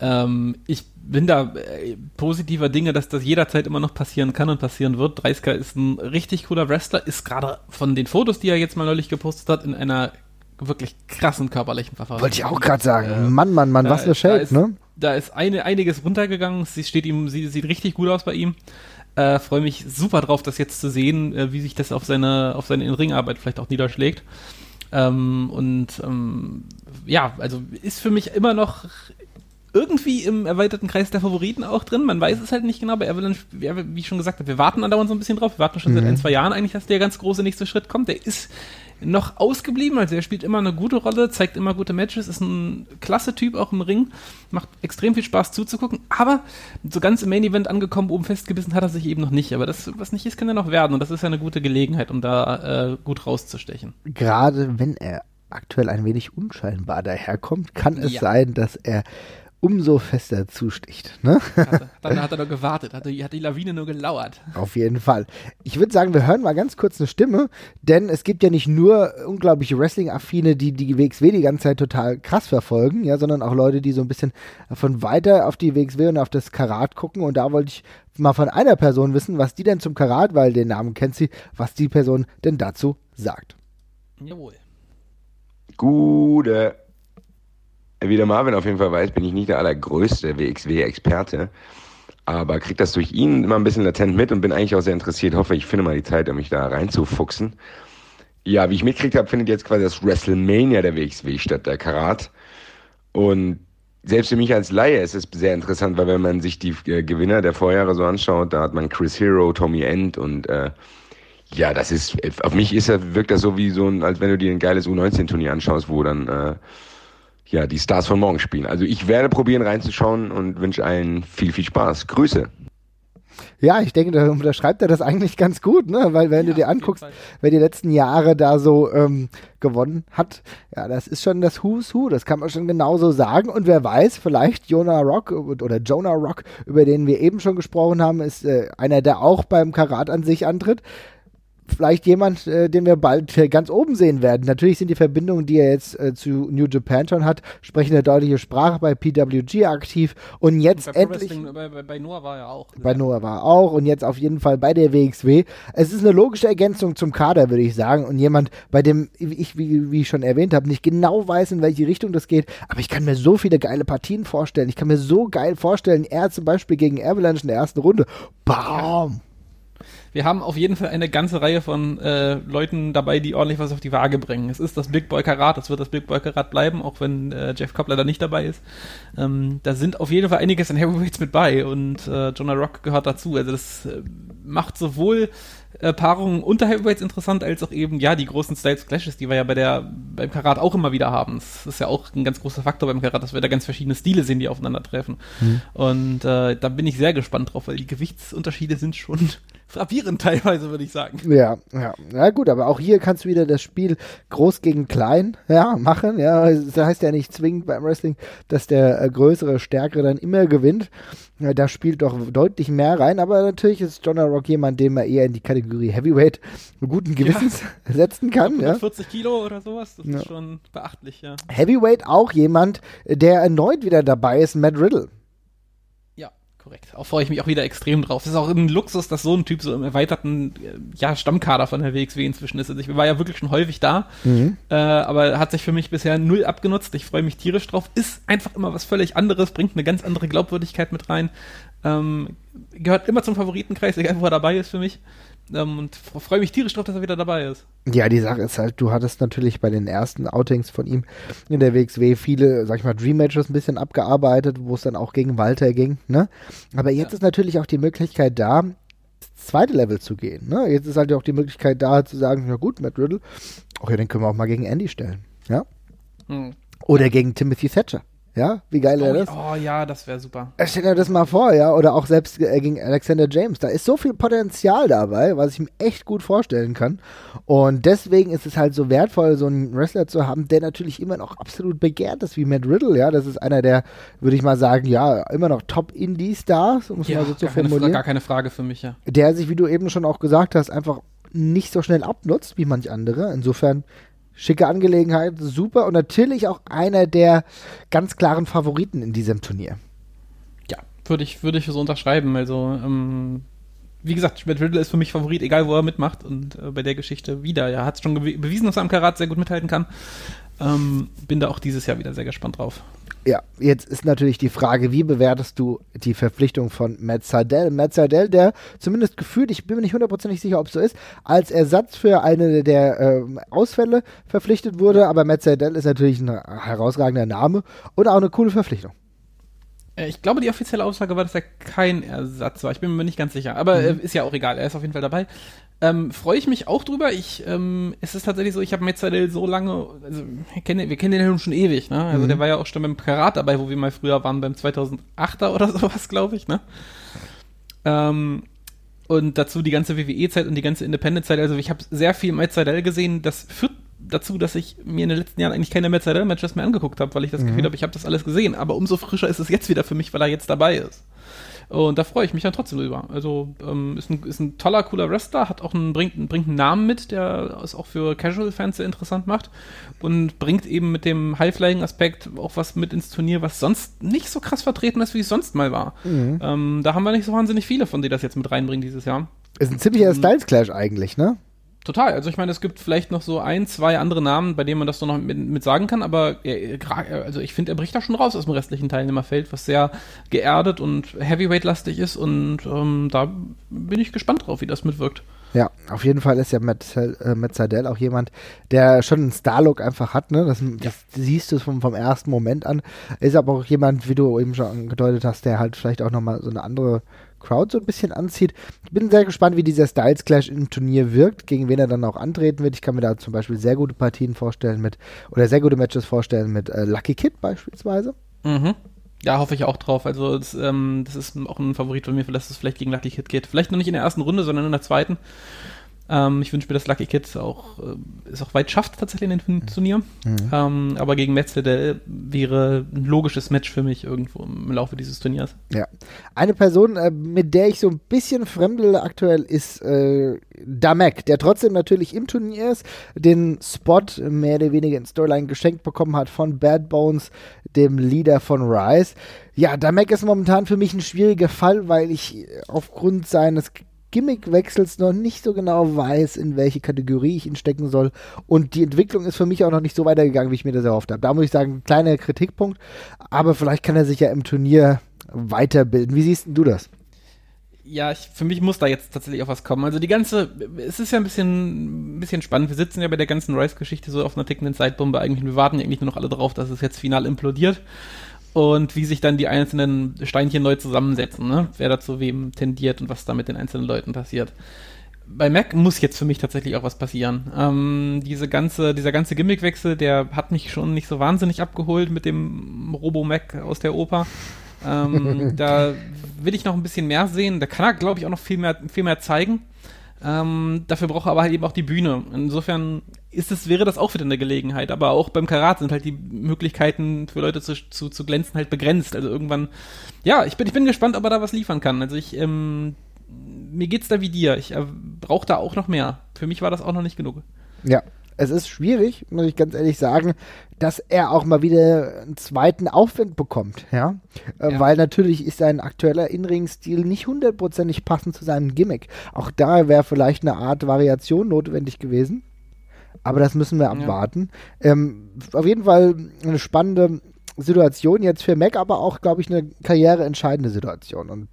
[SPEAKER 3] Ähm, ich bin da äh, positiver Dinge, dass das jederzeit immer noch passieren kann und passieren wird. 30er ist ein richtig cooler Wrestler, ist gerade von den Fotos, die er jetzt mal neulich gepostet hat, in einer wirklich krassen körperlichen Verfahren.
[SPEAKER 2] Wollte ich auch gerade sagen. Äh, Mann, Mann, Mann, was eine Shape, ne?
[SPEAKER 3] Da ist eine, einiges runtergegangen. Sie steht ihm, sie sieht richtig gut aus bei ihm. Äh, Freue mich super drauf, das jetzt zu sehen, äh, wie sich das auf seine, auf seine In-Ring-Arbeit vielleicht auch niederschlägt. Ähm, und ähm, ja, also ist für mich immer noch irgendwie im erweiterten Kreis der Favoriten auch drin. Man weiß es halt nicht genau. Bei Avalanche, wie ich schon gesagt habe, wir warten andauernd so ein bisschen drauf. Wir warten schon mhm. seit ein, zwei Jahren eigentlich, dass der ganz große nächste Schritt kommt. Der ist noch ausgeblieben. Also er spielt immer eine gute Rolle, zeigt immer gute Matches, ist ein klasse Typ auch im Ring, macht extrem viel Spaß zuzugucken. Aber so ganz im Main Event angekommen, oben festgebissen hat er sich eben noch nicht. Aber das, was nicht ist, kann er noch werden. Und das ist ja eine gute Gelegenheit, um da äh, gut rauszustechen.
[SPEAKER 2] Gerade wenn er aktuell ein wenig unscheinbar daherkommt, kann es ja. sein, dass er umso fester zusticht. Ne?
[SPEAKER 3] Hat dann hat er nur gewartet, hat, die, hat die Lawine nur gelauert.
[SPEAKER 2] Auf jeden Fall. Ich würde sagen, wir hören mal ganz kurz eine Stimme, denn es gibt ja nicht nur unglaubliche Wrestling-Affine, die die WXW die ganze Zeit total krass verfolgen, ja, sondern auch Leute, die so ein bisschen von weiter auf die WXW und auf das Karat gucken. Und da wollte ich mal von einer Person wissen, was die denn zum Karat, weil den Namen kennt sie, was die Person denn dazu sagt.
[SPEAKER 3] Jawohl.
[SPEAKER 4] Gute wie der Marvin auf jeden Fall weiß, bin ich nicht der allergrößte WXW-Experte, aber kriege das durch ihn immer ein bisschen latent mit und bin eigentlich auch sehr interessiert. Hoffe, ich finde mal die Zeit, um mich da reinzufuchsen. Ja, wie ich mitkriegt habe, findet jetzt quasi das WrestleMania der WXW statt, der Karat. Und selbst für mich als Laie ist es sehr interessant, weil wenn man sich die äh, Gewinner der Vorjahre so anschaut, da hat man Chris Hero, Tommy End und äh, ja, das ist, auf mich ist wirkt das so wie so ein, als wenn du dir ein geiles U19-Turnier anschaust, wo dann äh, ja, die Stars von morgen spielen. Also ich werde probieren reinzuschauen und wünsche allen viel, viel Spaß. Grüße.
[SPEAKER 2] Ja, ich denke, da unterschreibt er das eigentlich ganz gut, ne? Weil wenn ja, du dir anguckst, wer die letzten Jahre da so ähm, gewonnen hat, ja, das ist schon das Who's Who, das kann man schon genauso sagen. Und wer weiß, vielleicht Jonah Rock oder Jonah Rock, über den wir eben schon gesprochen haben, ist äh, einer, der auch beim Karat an sich antritt vielleicht jemand, äh, den wir bald äh, ganz oben sehen werden. Natürlich sind die Verbindungen, die er jetzt äh, zu New Japan schon hat, sprechen eine deutliche Sprache bei PWG aktiv und jetzt bei endlich.
[SPEAKER 3] Bei, bei, bei, Noah war er auch.
[SPEAKER 2] Bei Noah war er auch und jetzt auf jeden Fall bei der WXW. Es ist eine logische Ergänzung zum Kader, würde ich sagen. Und jemand, bei dem ich, wie, wie ich schon erwähnt habe, nicht genau weiß, in welche Richtung das geht. Aber ich kann mir so viele geile Partien vorstellen. Ich kann mir so geil vorstellen, er zum Beispiel gegen Avalanche in der ersten Runde. Bam!
[SPEAKER 3] Wir haben auf jeden Fall eine ganze Reihe von äh, Leuten dabei, die ordentlich was auf die Waage bringen. Es ist das Big Boy Karat, es wird das Big Boy Karat bleiben, auch wenn äh, Jeff Cobb leider nicht dabei ist. Ähm, da sind auf jeden Fall einiges an Heavyweights mit bei und äh, Jonah Rock gehört dazu. Also das äh, macht sowohl äh, Paarungen unter Heavyweights interessant, als auch eben, ja, die großen Styles Clashes, die wir ja bei der, beim Karat auch immer wieder haben. Das ist ja auch ein ganz großer Faktor beim Karat, dass wir da ganz verschiedene Stile sehen, die aufeinandertreffen. Mhm. Und äh, da bin ich sehr gespannt drauf, weil die Gewichtsunterschiede sind schon frappierend teilweise, würde ich sagen.
[SPEAKER 2] Ja, ja. Ja gut, aber auch hier kannst du wieder das Spiel groß gegen klein ja, machen. Ja, das heißt ja nicht zwingend beim Wrestling, dass der äh, größere, stärkere dann immer gewinnt. Ja, da spielt doch deutlich mehr rein, aber natürlich ist John Rock jemand, den man eher in die Kategorie Heavyweight guten Gewissens ja. setzen kann. Ja.
[SPEAKER 3] 40 Kilo oder sowas, das ist schon beachtlich, ja.
[SPEAKER 2] Heavyweight auch jemand, der erneut wieder dabei ist, Matt Riddle
[SPEAKER 3] korrekt. Auch freue ich mich auch wieder extrem drauf. Es ist auch ein Luxus, dass so ein Typ so im erweiterten äh, ja, Stammkader von der WXW inzwischen ist. Also ich war ja wirklich schon häufig da, mhm. äh, aber hat sich für mich bisher null abgenutzt. Ich freue mich tierisch drauf. Ist einfach immer was völlig anderes, bringt eine ganz andere Glaubwürdigkeit mit rein. Ähm, gehört immer zum Favoritenkreis, egal wo er dabei ist für mich. Ähm, und freue mich tierisch drauf, dass er wieder dabei ist.
[SPEAKER 2] Ja, die Sache ist halt, du hattest natürlich bei den ersten Outings von ihm in der WXW viele, sag ich mal, Dream Matches ein bisschen abgearbeitet, wo es dann auch gegen Walter ging, ne? Aber jetzt ja. ist natürlich auch die Möglichkeit da, das zweite Level zu gehen, ne? Jetzt ist halt auch die Möglichkeit da, zu sagen, na gut, Matt Riddle, okay, den können wir auch mal gegen Andy stellen, ja? Hm. Oder gegen Timothy Thatcher. Ja, wie geil wäre
[SPEAKER 3] oh,
[SPEAKER 2] das?
[SPEAKER 3] Oh ja, das wäre super.
[SPEAKER 2] Stell dir das mal vor, ja, oder auch selbst äh, gegen Alexander James. Da ist so viel Potenzial dabei, was ich mir echt gut vorstellen kann. Und deswegen ist es halt so wertvoll, so einen Wrestler zu haben, der natürlich immer noch absolut begehrt ist, wie Matt Riddle. Ja, das ist einer der, würde ich mal sagen, ja, immer noch Top-Indie-Stars, um es
[SPEAKER 3] ja,
[SPEAKER 2] mal so zu
[SPEAKER 3] gar
[SPEAKER 2] formulieren.
[SPEAKER 3] Keine, gar keine Frage für mich, ja.
[SPEAKER 2] Der sich, wie du eben schon auch gesagt hast, einfach nicht so schnell abnutzt wie manch andere. Insofern schicke Angelegenheit, super und natürlich auch einer der ganz klaren Favoriten in diesem Turnier.
[SPEAKER 3] Ja, würde ich, würde ich so unterschreiben. Also, ähm, wie gesagt, Matt Riddle ist für mich Favorit, egal wo er mitmacht. Und äh, bei der Geschichte wieder. Er hat es schon bewiesen, dass er am Karat sehr gut mithalten kann. Ähm, bin da auch dieses Jahr wieder sehr gespannt drauf.
[SPEAKER 2] Ja, jetzt ist natürlich die Frage, wie bewertest du die Verpflichtung von Matt Sardell? Matt Sardell, der zumindest gefühlt, ich bin mir nicht hundertprozentig sicher, ob es so ist, als Ersatz für eine der äh, Ausfälle verpflichtet wurde, aber Matt Sardell ist natürlich ein herausragender Name und auch eine coole Verpflichtung.
[SPEAKER 3] Äh, ich glaube, die offizielle Aussage war, dass er kein Ersatz war. Ich bin mir nicht ganz sicher. Aber mhm. äh, ist ja auch egal. Er ist auf jeden Fall dabei. Ähm, Freue ich mich auch drüber. Ich, ähm, es ist tatsächlich so, ich habe Metzadel so lange, also wir kennen, wir kennen den schon ewig, ne? Also mhm. der war ja auch schon beim Karat dabei, wo wir mal früher waren, beim 2008er oder sowas, glaube ich, ne? Ähm, und dazu die ganze WWE-Zeit und die ganze Independent-Zeit. Also ich habe sehr viel Metzadel gesehen. Das führt dazu, dass ich mir in den letzten Jahren eigentlich keine Metzadel-Matches mehr angeguckt habe, weil ich das mhm. Gefühl habe, ich habe das alles gesehen. Aber umso frischer ist es jetzt wieder für mich, weil er jetzt dabei ist. Und da freue ich mich dann trotzdem drüber. Also ähm, ist, ein, ist ein toller, cooler Wrestler, hat auch einen, bringt, bringt einen Namen mit, der es auch für Casual-Fans sehr interessant macht. Und bringt eben mit dem High-Flying-Aspekt auch was mit ins Turnier, was sonst nicht so krass vertreten ist, wie es sonst mal war. Mhm. Ähm, da haben wir nicht so wahnsinnig viele von, die das jetzt mit reinbringen dieses Jahr.
[SPEAKER 2] Ist ein ziemlicher ähm, Styles-Clash eigentlich, ne?
[SPEAKER 3] Total. Also ich meine, es gibt vielleicht noch so ein, zwei andere Namen, bei denen man das noch mit, mit sagen kann, aber er, also ich finde, er bricht da schon raus aus dem restlichen Teilnehmerfeld, was sehr geerdet und Heavyweight-lastig ist und ähm, da bin ich gespannt drauf, wie das mitwirkt.
[SPEAKER 2] Ja, auf jeden Fall ist ja Matt, äh, auch jemand, der schon einen Star-Look einfach hat, ne? Das, das siehst du vom, vom ersten Moment an. Ist aber auch jemand, wie du eben schon angedeutet hast, der halt vielleicht auch nochmal so eine andere Crowd so ein bisschen anzieht. Ich bin sehr gespannt, wie dieser Styles Clash im Turnier wirkt, gegen wen er dann auch antreten wird. Ich kann mir da zum Beispiel sehr gute Partien vorstellen mit, oder sehr gute Matches vorstellen mit äh, Lucky Kid beispielsweise.
[SPEAKER 3] Mhm. Ja, hoffe ich auch drauf. Also das, ähm, das ist auch ein Favorit von mir, dass es vielleicht gegen Lucky Kid geht. Vielleicht noch nicht in der ersten Runde, sondern in der zweiten. Ähm, ich wünsche mir, dass Lucky Kid auch, äh, es auch weit schafft tatsächlich in dem Turnier. Mhm. Ähm, aber gegen Metzdel wäre ein logisches Match für mich irgendwo im Laufe dieses Turniers.
[SPEAKER 2] Ja. Eine Person, äh, mit der ich so ein bisschen fremdele aktuell, ist äh, Damek, der trotzdem natürlich im Turnier ist, den Spot mehr oder weniger in Storyline geschenkt bekommen hat von Bad Bones, dem Leader von Rise. Ja, Damek ist momentan für mich ein schwieriger Fall, weil ich aufgrund seines Gimmickwechsels noch nicht so genau weiß, in welche Kategorie ich ihn stecken soll. Und die Entwicklung ist für mich auch noch nicht so weitergegangen, wie ich mir das erhofft habe. Da muss ich sagen, kleiner Kritikpunkt. Aber vielleicht kann er sich ja im Turnier weiterbilden. Wie siehst du das?
[SPEAKER 3] ja, ich, für mich muss da jetzt tatsächlich auch was kommen. Also die ganze, es ist ja ein bisschen, ein bisschen spannend. Wir sitzen ja bei der ganzen Rice-Geschichte so auf einer tickenden Zeitbombe eigentlich. Wir warten ja eigentlich nur noch alle drauf, dass es jetzt final implodiert und wie sich dann die einzelnen Steinchen neu zusammensetzen, ne? wer dazu wem tendiert und was da mit den einzelnen Leuten passiert. Bei Mac muss jetzt für mich tatsächlich auch was passieren. Ähm, diese ganze, dieser ganze Gimmickwechsel, der hat mich schon nicht so wahnsinnig abgeholt mit dem Robo-Mac aus der Oper. Ähm, da will ich noch ein bisschen mehr sehen. Da kann er, glaube ich, auch noch viel mehr, viel mehr zeigen. Ähm, dafür braucht er aber halt eben auch die Bühne. Insofern ist es, wäre das auch wieder eine Gelegenheit. Aber auch beim Karat sind halt die Möglichkeiten für Leute zu, zu, zu glänzen halt begrenzt. Also irgendwann, ja, ich bin, ich bin gespannt, ob er da was liefern kann. Also ich, ähm, mir geht's da wie dir. Ich äh, brauche da auch noch mehr. Für mich war das auch noch nicht genug.
[SPEAKER 2] Ja, es ist schwierig, muss ich ganz ehrlich sagen, dass er auch mal wieder einen zweiten Aufwind bekommt, ja. Äh, ja. Weil natürlich ist sein aktueller In-Ring-Stil nicht hundertprozentig passend zu seinem Gimmick. Auch da wäre vielleicht eine Art Variation notwendig gewesen. Aber das müssen wir abwarten. Ja. Ähm, auf jeden Fall eine spannende Situation jetzt für Mac, aber auch, glaube ich, eine karriereentscheidende Situation. Und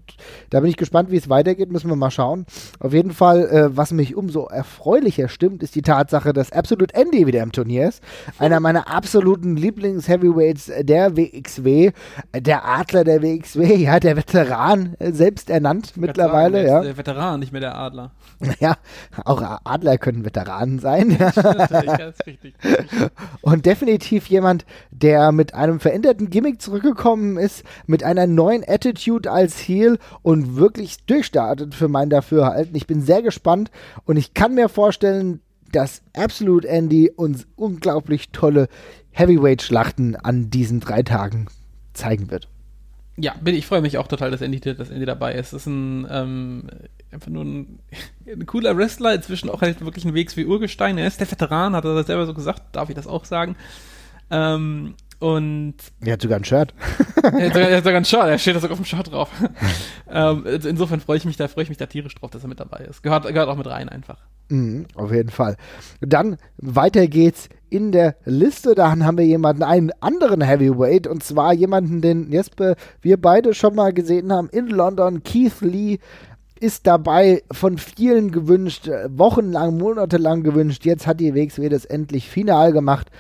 [SPEAKER 2] da bin ich gespannt, wie es weitergeht, müssen wir mal schauen. Auf jeden Fall, äh, was mich umso erfreulicher stimmt, ist die Tatsache, dass Absolute Andy wieder im Turnier ist. Einer meiner absoluten Lieblings-Heavyweights der WXW, der Adler der WXW, ja, der Veteran, äh, selbst ernannt mittlerweile.
[SPEAKER 3] Sagen,
[SPEAKER 2] ja.
[SPEAKER 3] Der Veteran, nicht mehr der Adler.
[SPEAKER 2] Ja, auch Adler können Veteranen sein. Ja. ist richtig. Und definitiv jemand, der mit einem veränderten Gimmick zurückgekommen ist, mit einer neuen Attitude als Heel und wirklich durchstartet für mein Dafürhalten. Ich bin sehr gespannt und ich kann mir vorstellen, dass Absolute Andy uns unglaublich tolle Heavyweight-Schlachten an diesen drei Tagen zeigen wird.
[SPEAKER 3] Ja, ich freue mich auch total, dass Andy, dass Andy dabei ist. Das ist ein, ähm, einfach nur ein, ein, cooler Wrestler, inzwischen auch halt wirklich ein WXW-Urgestein. Er ist der Veteran, hat er selber so gesagt, darf ich das auch sagen. Ähm, und.
[SPEAKER 2] Er hat sogar ein Shirt.
[SPEAKER 3] er, hat sogar, er hat sogar ein Shirt, er steht da sogar auf dem Shirt drauf. ähm, insofern freue ich mich da, freue ich mich da tierisch drauf, dass er mit dabei ist. Gehört, gehört auch mit rein einfach.
[SPEAKER 2] Mhm, auf jeden Fall. Dann weiter geht's in der Liste. Da haben wir jemanden, einen anderen Heavyweight, und zwar jemanden, den Jesper, wir beide schon mal gesehen haben in London. Keith Lee ist dabei von vielen gewünscht, wochenlang, monatelang gewünscht. Jetzt hat die WXW das endlich final gemacht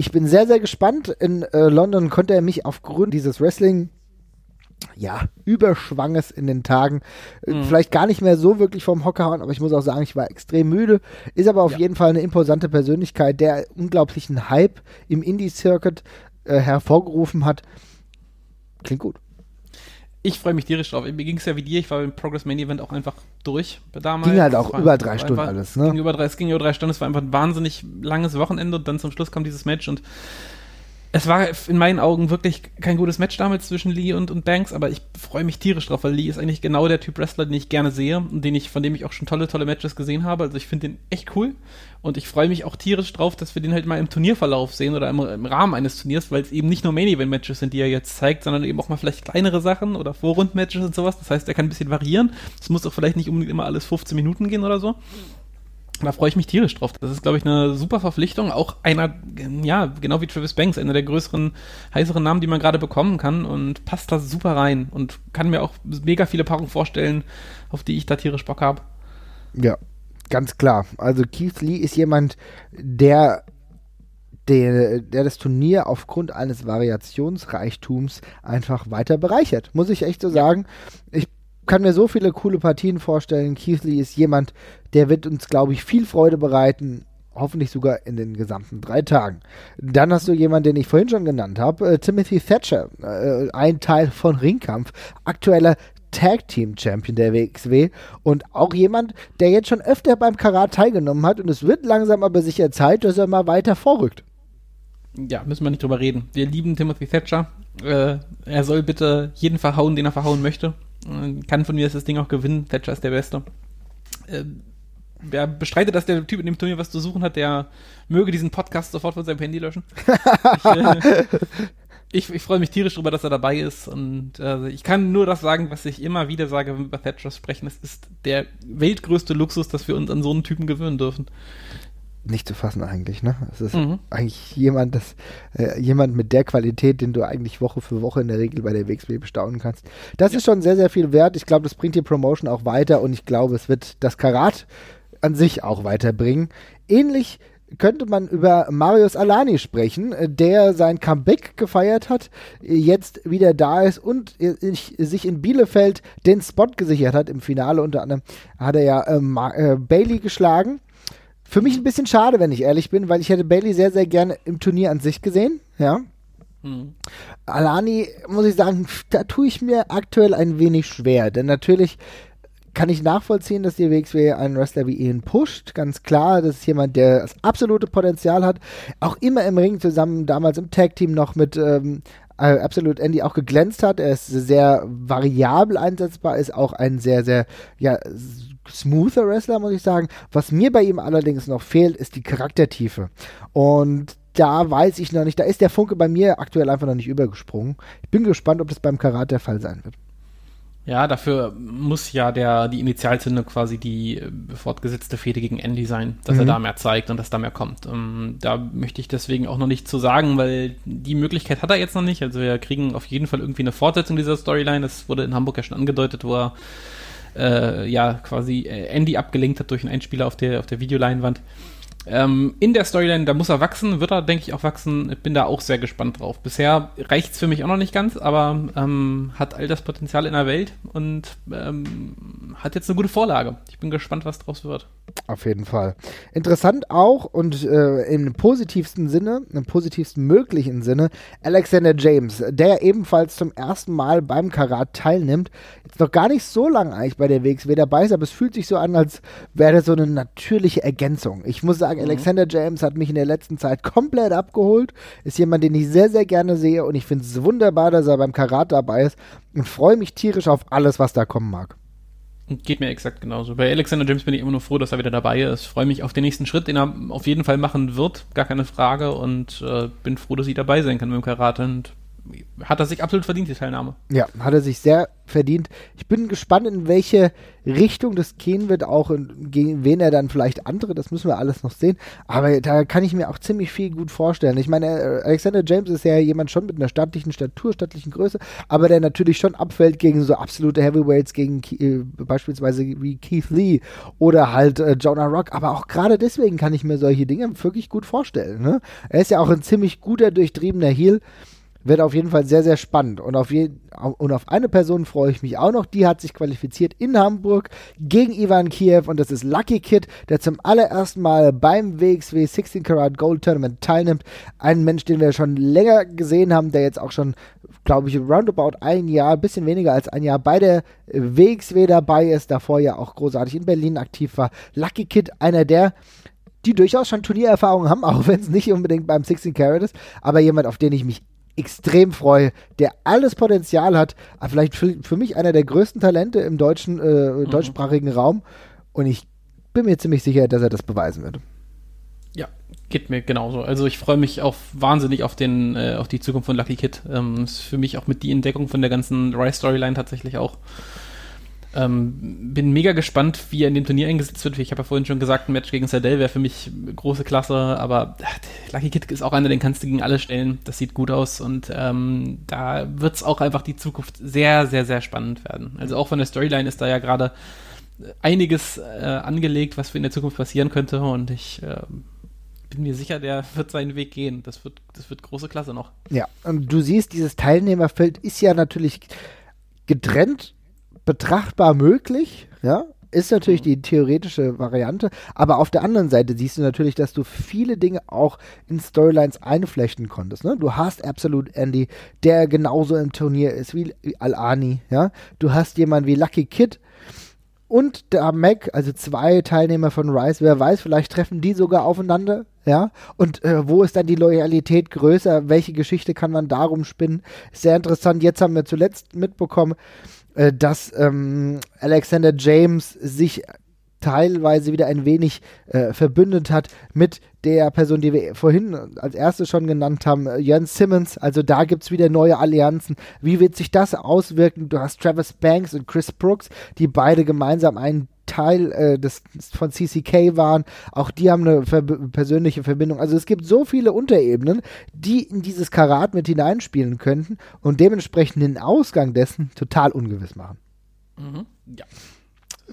[SPEAKER 2] ich bin sehr, sehr gespannt. In äh, London konnte er mich aufgrund dieses Wrestling ja, Überschwanges in den Tagen. Äh, mhm. Vielleicht gar nicht mehr so wirklich vom Hocker hauen, aber ich muss auch sagen, ich war extrem müde. Ist aber auf ja. jeden Fall eine imposante Persönlichkeit, der unglaublichen Hype im Indie-Circuit äh, hervorgerufen hat. Klingt gut
[SPEAKER 3] ich freue mich tierisch drauf. Mir ging es ja wie dir, ich war beim Progress Main Event auch einfach durch damals.
[SPEAKER 2] Ging halt auch über drei Stunden
[SPEAKER 3] einfach,
[SPEAKER 2] alles, ne?
[SPEAKER 3] Ging über drei, es ging über drei Stunden, es war einfach ein wahnsinnig langes Wochenende und dann zum Schluss kam dieses Match und es war in meinen Augen wirklich kein gutes Match damals zwischen Lee und, und Banks, aber ich freue mich tierisch drauf, weil Lee ist eigentlich genau der Typ Wrestler, den ich gerne sehe und den ich, von dem ich auch schon tolle, tolle Matches gesehen habe. Also ich finde den echt cool und ich freue mich auch tierisch drauf, dass wir den halt mal im Turnierverlauf sehen oder im, im Rahmen eines Turniers, weil es eben nicht nur Main Event Matches sind, die er jetzt zeigt, sondern eben auch mal vielleicht kleinere Sachen oder Vorrund-Matches und sowas. Das heißt, er kann ein bisschen variieren. Es muss auch vielleicht nicht unbedingt immer alles 15 Minuten gehen oder so. Da freue ich mich tierisch drauf. Das ist, glaube ich, eine super Verpflichtung. Auch einer, ja, genau wie Travis Banks, einer der größeren, heißeren Namen, die man gerade bekommen kann und passt da super rein und kann mir auch mega viele Paarungen vorstellen, auf die ich da tierisch Bock habe.
[SPEAKER 2] Ja, ganz klar. Also Keith Lee ist jemand, der der, der, das Turnier aufgrund eines Variationsreichtums einfach weiter bereichert. Muss ich echt so sagen. Ich kann mir so viele coole Partien vorstellen. Keith Lee ist jemand, der wird uns, glaube ich, viel Freude bereiten. Hoffentlich sogar in den gesamten drei Tagen. Dann hast du jemanden, den ich vorhin schon genannt habe, äh, Timothy Thatcher, äh, ein Teil von Ringkampf, aktueller Tag Team Champion der WXW und auch jemand, der jetzt schon öfter beim Karat teilgenommen hat und es wird langsam aber sicher Zeit, dass er mal weiter vorrückt.
[SPEAKER 3] Ja, müssen wir nicht drüber reden. Wir lieben Timothy Thatcher. Äh, er soll bitte jeden verhauen, den er verhauen möchte. Äh, kann von mir das Ding auch gewinnen. Thatcher ist der Beste. Äh, wer bestreitet, dass der Typ in dem Turnier was zu suchen hat, der möge diesen Podcast sofort von seinem Handy löschen. ich, äh, ich, ich freue mich tierisch darüber, dass er dabei ist. Und äh, ich kann nur das sagen, was ich immer wieder sage, wenn wir über Thatcher sprechen. Es ist der weltgrößte Luxus, dass wir uns an so einen Typen gewöhnen dürfen
[SPEAKER 2] nicht zu fassen eigentlich, ne? Es ist mhm. eigentlich jemand, das, äh, jemand mit der Qualität, den du eigentlich Woche für Woche in der Regel bei der WXW bestaunen kannst. Das ja. ist schon sehr, sehr viel wert. Ich glaube, das bringt die Promotion auch weiter und ich glaube, es wird das Karat an sich auch weiterbringen. Ähnlich könnte man über Marius Alani sprechen, äh, der sein Comeback gefeiert hat, jetzt wieder da ist und sich in Bielefeld den Spot gesichert hat. Im Finale unter anderem hat er ja äh, äh, Bailey geschlagen für mich ein bisschen schade, wenn ich ehrlich bin, weil ich hätte Bailey sehr, sehr gerne im Turnier an sich gesehen. Ja. Mhm. Alani, muss ich sagen, da tue ich mir aktuell ein wenig schwer. Denn natürlich kann ich nachvollziehen, dass die WXW einen Wrestler wie ihn pusht. Ganz klar, das ist jemand, der das absolute Potenzial hat. Auch immer im Ring zusammen, damals im Tag-Team noch mit ähm, Absolute Andy auch geglänzt hat. Er ist sehr variabel einsetzbar, ist auch ein sehr, sehr, ja, smoother Wrestler, muss ich sagen. Was mir bei ihm allerdings noch fehlt, ist die Charaktertiefe. Und da weiß ich noch nicht, da ist der Funke bei mir aktuell einfach noch nicht übergesprungen. Ich bin gespannt, ob das beim Karat der Fall sein wird.
[SPEAKER 3] Ja, dafür muss ja der, die Initialzündung quasi die äh, fortgesetzte Fehde gegen Andy sein, dass mhm. er da mehr zeigt und dass da mehr kommt. Ähm, da möchte ich deswegen auch noch nicht zu sagen, weil die Möglichkeit hat er jetzt noch nicht. Also wir kriegen auf jeden Fall irgendwie eine Fortsetzung dieser Storyline. Das wurde in Hamburg ja schon angedeutet, wo er äh, ja quasi äh, Andy abgelenkt hat durch einen Einspieler auf der, auf der Videoleinwand. Ähm, in der Storyline, da muss er wachsen, wird er, denke ich, auch wachsen. Ich bin da auch sehr gespannt drauf. Bisher reicht es für mich auch noch nicht ganz, aber ähm, hat all das Potenzial in der Welt und ähm, hat jetzt eine gute Vorlage. Ich bin gespannt, was draus wird.
[SPEAKER 2] Auf jeden Fall. Interessant auch und äh, im positivsten Sinne, im positivsten möglichen Sinne, Alexander James, der ebenfalls zum ersten Mal beim Karat teilnimmt. Jetzt noch gar nicht so lange eigentlich bei der WXW dabei ist, aber es fühlt sich so an, als wäre das so eine natürliche Ergänzung. Ich muss sagen, mhm. Alexander James hat mich in der letzten Zeit komplett abgeholt. Ist jemand, den ich sehr, sehr gerne sehe und ich finde es wunderbar, dass er beim Karat dabei ist und freue mich tierisch auf alles, was da kommen mag.
[SPEAKER 3] Geht mir exakt genauso. Bei Alexander James bin ich immer nur froh, dass er wieder dabei ist. Freue mich auf den nächsten Schritt, den er auf jeden Fall machen wird, gar keine Frage. Und äh, bin froh, dass ich dabei sein kann mit dem Karate. Und hat er sich absolut verdient, die Teilnahme.
[SPEAKER 2] Ja, hat er sich sehr verdient. Ich bin gespannt, in welche Richtung das gehen wird, auch in, gegen wen er dann vielleicht andere, das müssen wir alles noch sehen. Aber da kann ich mir auch ziemlich viel gut vorstellen. Ich meine, äh, Alexander James ist ja jemand schon mit einer stattlichen Statur, stattlichen Größe, aber der natürlich schon abfällt gegen so absolute Heavyweights, gegen äh, beispielsweise wie Keith Lee oder halt äh, Jonah Rock. Aber auch gerade deswegen kann ich mir solche Dinge wirklich gut vorstellen. Ne? Er ist ja auch ein ziemlich guter, durchtriebener Heel wird auf jeden Fall sehr, sehr spannend. Und auf, je, und auf eine Person freue ich mich auch noch. Die hat sich qualifiziert in Hamburg gegen Ivan Kiev. Und das ist Lucky Kid, der zum allerersten Mal beim WXW 16 Karat Gold Tournament teilnimmt. Ein Mensch, den wir schon länger gesehen haben, der jetzt auch schon, glaube ich, roundabout ein Jahr, ein bisschen weniger als ein Jahr bei der WXW dabei ist. Davor ja auch großartig in Berlin aktiv war. Lucky Kid, einer der die durchaus schon Turniererfahrung haben, auch wenn es nicht unbedingt beim 16 Carat ist, aber jemand, auf den ich mich extrem freue, der alles Potenzial hat, vielleicht für, für mich einer der größten Talente im deutschen, äh, mhm. deutschsprachigen Raum. Und ich bin mir ziemlich sicher, dass er das beweisen wird.
[SPEAKER 3] Ja, geht mir genauso. Also ich freue mich auch wahnsinnig auf den, äh, auf die Zukunft von Lucky Kid. Ähm, ist für mich auch mit die Entdeckung von der ganzen Rise Storyline tatsächlich auch. Ähm, bin mega gespannt, wie er in dem Turnier eingesetzt wird. Ich habe ja vorhin schon gesagt, ein Match gegen Sardell wäre für mich große Klasse, aber ach, Lucky Kid ist auch einer, den kannst du gegen alle stellen. Das sieht gut aus und ähm, da wird es auch einfach die Zukunft sehr, sehr, sehr spannend werden. Also auch von der Storyline ist da ja gerade einiges äh, angelegt, was in der Zukunft passieren könnte und ich äh, bin mir sicher, der wird seinen Weg gehen. Das wird, das wird große Klasse noch.
[SPEAKER 2] Ja, und du siehst, dieses Teilnehmerfeld ist ja natürlich getrennt betrachtbar möglich, ja, ist natürlich die theoretische Variante, aber auf der anderen Seite siehst du natürlich, dass du viele Dinge auch in Storylines einflechten konntest. Ne? Du hast Absolute Andy, der genauso im Turnier ist wie Al-Ani, ja. Du hast jemanden wie Lucky Kid und der Mac, also zwei Teilnehmer von Rise, wer weiß, vielleicht treffen die sogar aufeinander, ja. Und äh, wo ist dann die Loyalität größer? Welche Geschichte kann man darum spinnen? Sehr interessant. Jetzt haben wir zuletzt mitbekommen, äh, dass ähm, Alexander James sich teilweise wieder ein wenig äh, verbündet hat mit der Person, die wir vorhin als erstes schon genannt haben, äh, Jens Simmons. Also da gibt es wieder neue Allianzen. Wie wird sich das auswirken? Du hast Travis Banks und Chris Brooks, die beide gemeinsam einen Teil äh, des, von CCK waren. Auch die haben eine ver persönliche Verbindung. Also es gibt so viele Unterebenen, die in dieses Karat mit hineinspielen könnten und dementsprechend den Ausgang dessen total ungewiss machen.
[SPEAKER 3] Mhm. Ja.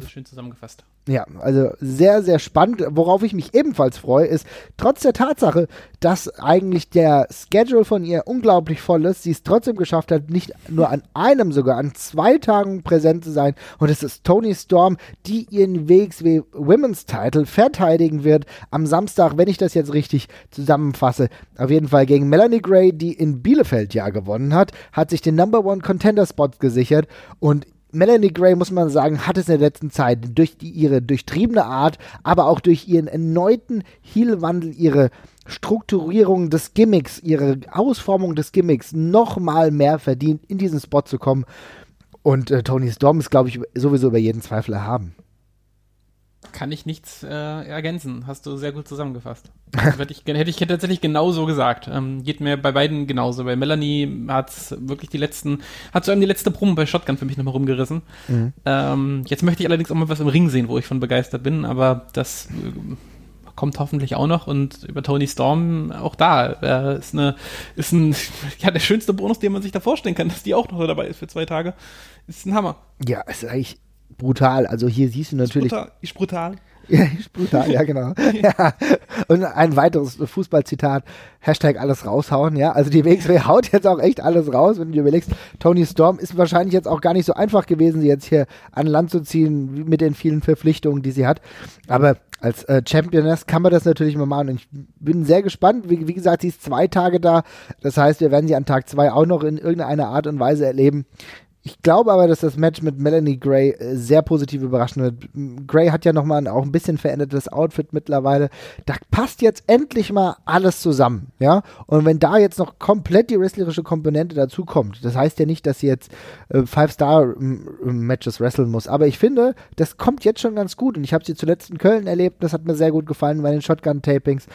[SPEAKER 3] Schön zusammengefasst.
[SPEAKER 2] Ja, also sehr, sehr spannend. Worauf ich mich ebenfalls freue, ist, trotz der Tatsache, dass eigentlich der Schedule von ihr unglaublich voll ist, sie es trotzdem geschafft hat, nicht nur an einem, sogar an zwei Tagen präsent zu sein. Und es ist Tony Storm, die ihren WXW Women's Title verteidigen wird am Samstag, wenn ich das jetzt richtig zusammenfasse. Auf jeden Fall gegen Melanie Gray, die in Bielefeld ja gewonnen hat, hat sich den Number One Contender Spot gesichert und Melanie Gray, muss man sagen, hat es in der letzten Zeit durch die, ihre durchtriebene Art, aber auch durch ihren erneuten Heelwandel, ihre Strukturierung des Gimmicks, ihre Ausformung des Gimmicks noch mehr verdient, in diesen Spot zu kommen. Und äh, Tony Storm ist, glaube ich, sowieso über jeden Zweifel erhaben
[SPEAKER 3] kann ich nichts äh, ergänzen. Hast du sehr gut zusammengefasst. hätte, ich, hätte ich tatsächlich genauso gesagt. Ähm, geht mir bei beiden genauso. Bei Melanie hat wirklich die letzten, hat so einem die letzte Promo bei Shotgun für mich nochmal rumgerissen. Mhm. Ähm, jetzt möchte ich allerdings auch mal was im Ring sehen, wo ich von begeistert bin, aber das äh, kommt hoffentlich auch noch und über Tony Storm auch da. Äh, ist eine, ist ein, ja, der schönste Bonus, den man sich da vorstellen kann, dass die auch noch dabei ist für zwei Tage. Ist ein Hammer.
[SPEAKER 2] Ja, ist eigentlich brutal. Also hier siehst du natürlich.
[SPEAKER 3] Ist brutal.
[SPEAKER 2] Ja, ist brutal, ja, genau. ja. Und ein weiteres Fußballzitat, Hashtag alles raushauen, ja. Also die WXW haut jetzt auch echt alles raus, wenn du dir überlegst, Tony Storm ist wahrscheinlich jetzt auch gar nicht so einfach gewesen, sie jetzt hier an Land zu ziehen mit den vielen Verpflichtungen, die sie hat. Aber als äh, Championess kann man das natürlich mal machen. Und ich bin sehr gespannt. Wie, wie, gesagt, sie ist zwei Tage da. Das heißt, wir werden sie an Tag zwei auch noch in irgendeiner Art und Weise erleben Ich glaube aber, dass das Match mit Melanie Gray äh, sehr positiv überraschen wird. Gray hat ja nochmal auch ein bisschen verändertes Outfit mittlerweile. Da passt jetzt endlich mal alles zusammen, ja. Und wenn da jetzt noch komplett die wrestlerische Komponente dazu kommt, das heißt ja nicht, dass sie jetzt äh, Five-Star-Matches wresteln muss. Aber ich finde, das kommt jetzt schon ganz gut. Und ich habe sie zuletzt in Köln erlebt. Das hat mir sehr gut gefallen bei den Shotgun-Tapings.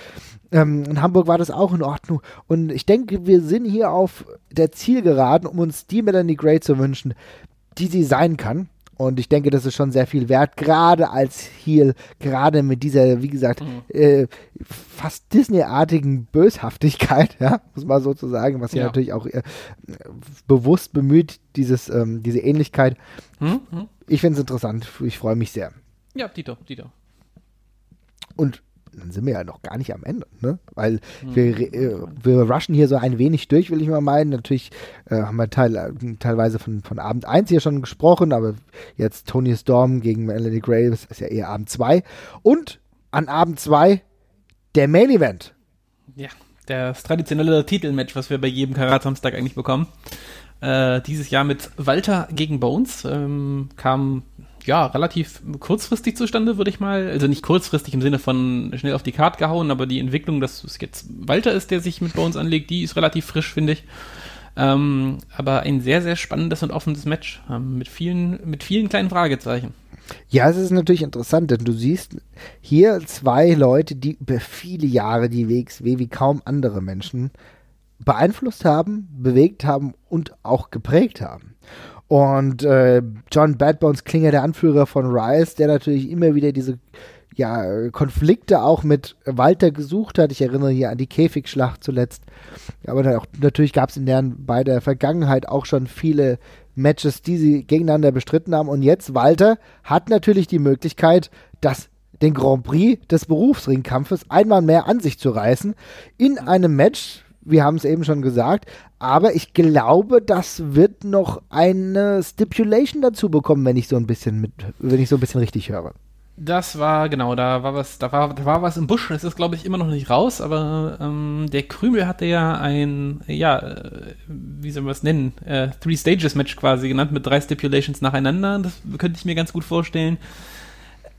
[SPEAKER 2] Ähm, in Hamburg war das auch in Ordnung. Und ich denke, wir sind hier auf der Zielgeraden, um uns die Melanie Gray zu wünschen, die sie sein kann. Und ich denke, das ist schon sehr viel wert, gerade als Heel, gerade mit dieser, wie gesagt, mhm. äh, fast Disney-artigen Böshaftigkeit, ja, muss man so zu sagen, was sie ja. natürlich auch äh, bewusst bemüht, dieses, ähm, diese Ähnlichkeit. Mhm. Ich finde es interessant, ich freue mich sehr.
[SPEAKER 3] Ja, Dito, Dito.
[SPEAKER 2] Und dann sind wir ja noch gar nicht am Ende, ne? Weil mhm. wir, äh, wir rushen hier so ein wenig durch, will ich mal meinen. Natürlich äh, haben wir teil, teilweise von, von Abend 1 hier schon gesprochen, aber jetzt Tony Storm gegen Melanie Graves ist ja eher Abend 2. Und an Abend 2 der Main Event.
[SPEAKER 3] Ja, das traditionelle Titelmatch, was wir bei jedem Karat-Samstag eigentlich bekommen. Äh, dieses Jahr mit Walter gegen Bones ähm, kam ja, relativ kurzfristig zustande, würde ich mal. Also nicht kurzfristig im Sinne von schnell auf die Karte gehauen, aber die Entwicklung, dass es jetzt Walter ist, der sich mit Bones anlegt, die ist relativ frisch, finde ich. Ähm, aber ein sehr, sehr spannendes und offenes Match ähm, mit, vielen, mit vielen kleinen Fragezeichen.
[SPEAKER 2] Ja, es ist natürlich interessant, denn du siehst hier zwei Leute, die über viele Jahre die WXW wie kaum andere Menschen beeinflusst haben, bewegt haben und auch geprägt haben. Und äh, John Badbones Klinger, der Anführer von Rice, der natürlich immer wieder diese ja, Konflikte auch mit Walter gesucht hat. Ich erinnere hier an die Käfigschlacht zuletzt. Aber auch, natürlich gab es in deren bei der Vergangenheit auch schon viele Matches, die sie gegeneinander bestritten haben. Und jetzt Walter hat natürlich die Möglichkeit, das den Grand Prix des Berufsringkampfes einmal mehr an sich zu reißen in einem Match, wir haben es eben schon gesagt, aber ich glaube, das wird noch eine Stipulation dazu bekommen, wenn ich so ein bisschen mit, wenn ich so ein bisschen richtig höre.
[SPEAKER 3] Das war, genau, da war was, da war, da war was im Busch, es ist, glaube ich, immer noch nicht raus, aber ähm, der Krümel hatte ja ein, ja, äh, wie soll man es nennen, äh, Three-Stages-Match quasi genannt, mit drei Stipulations nacheinander. Das könnte ich mir ganz gut vorstellen.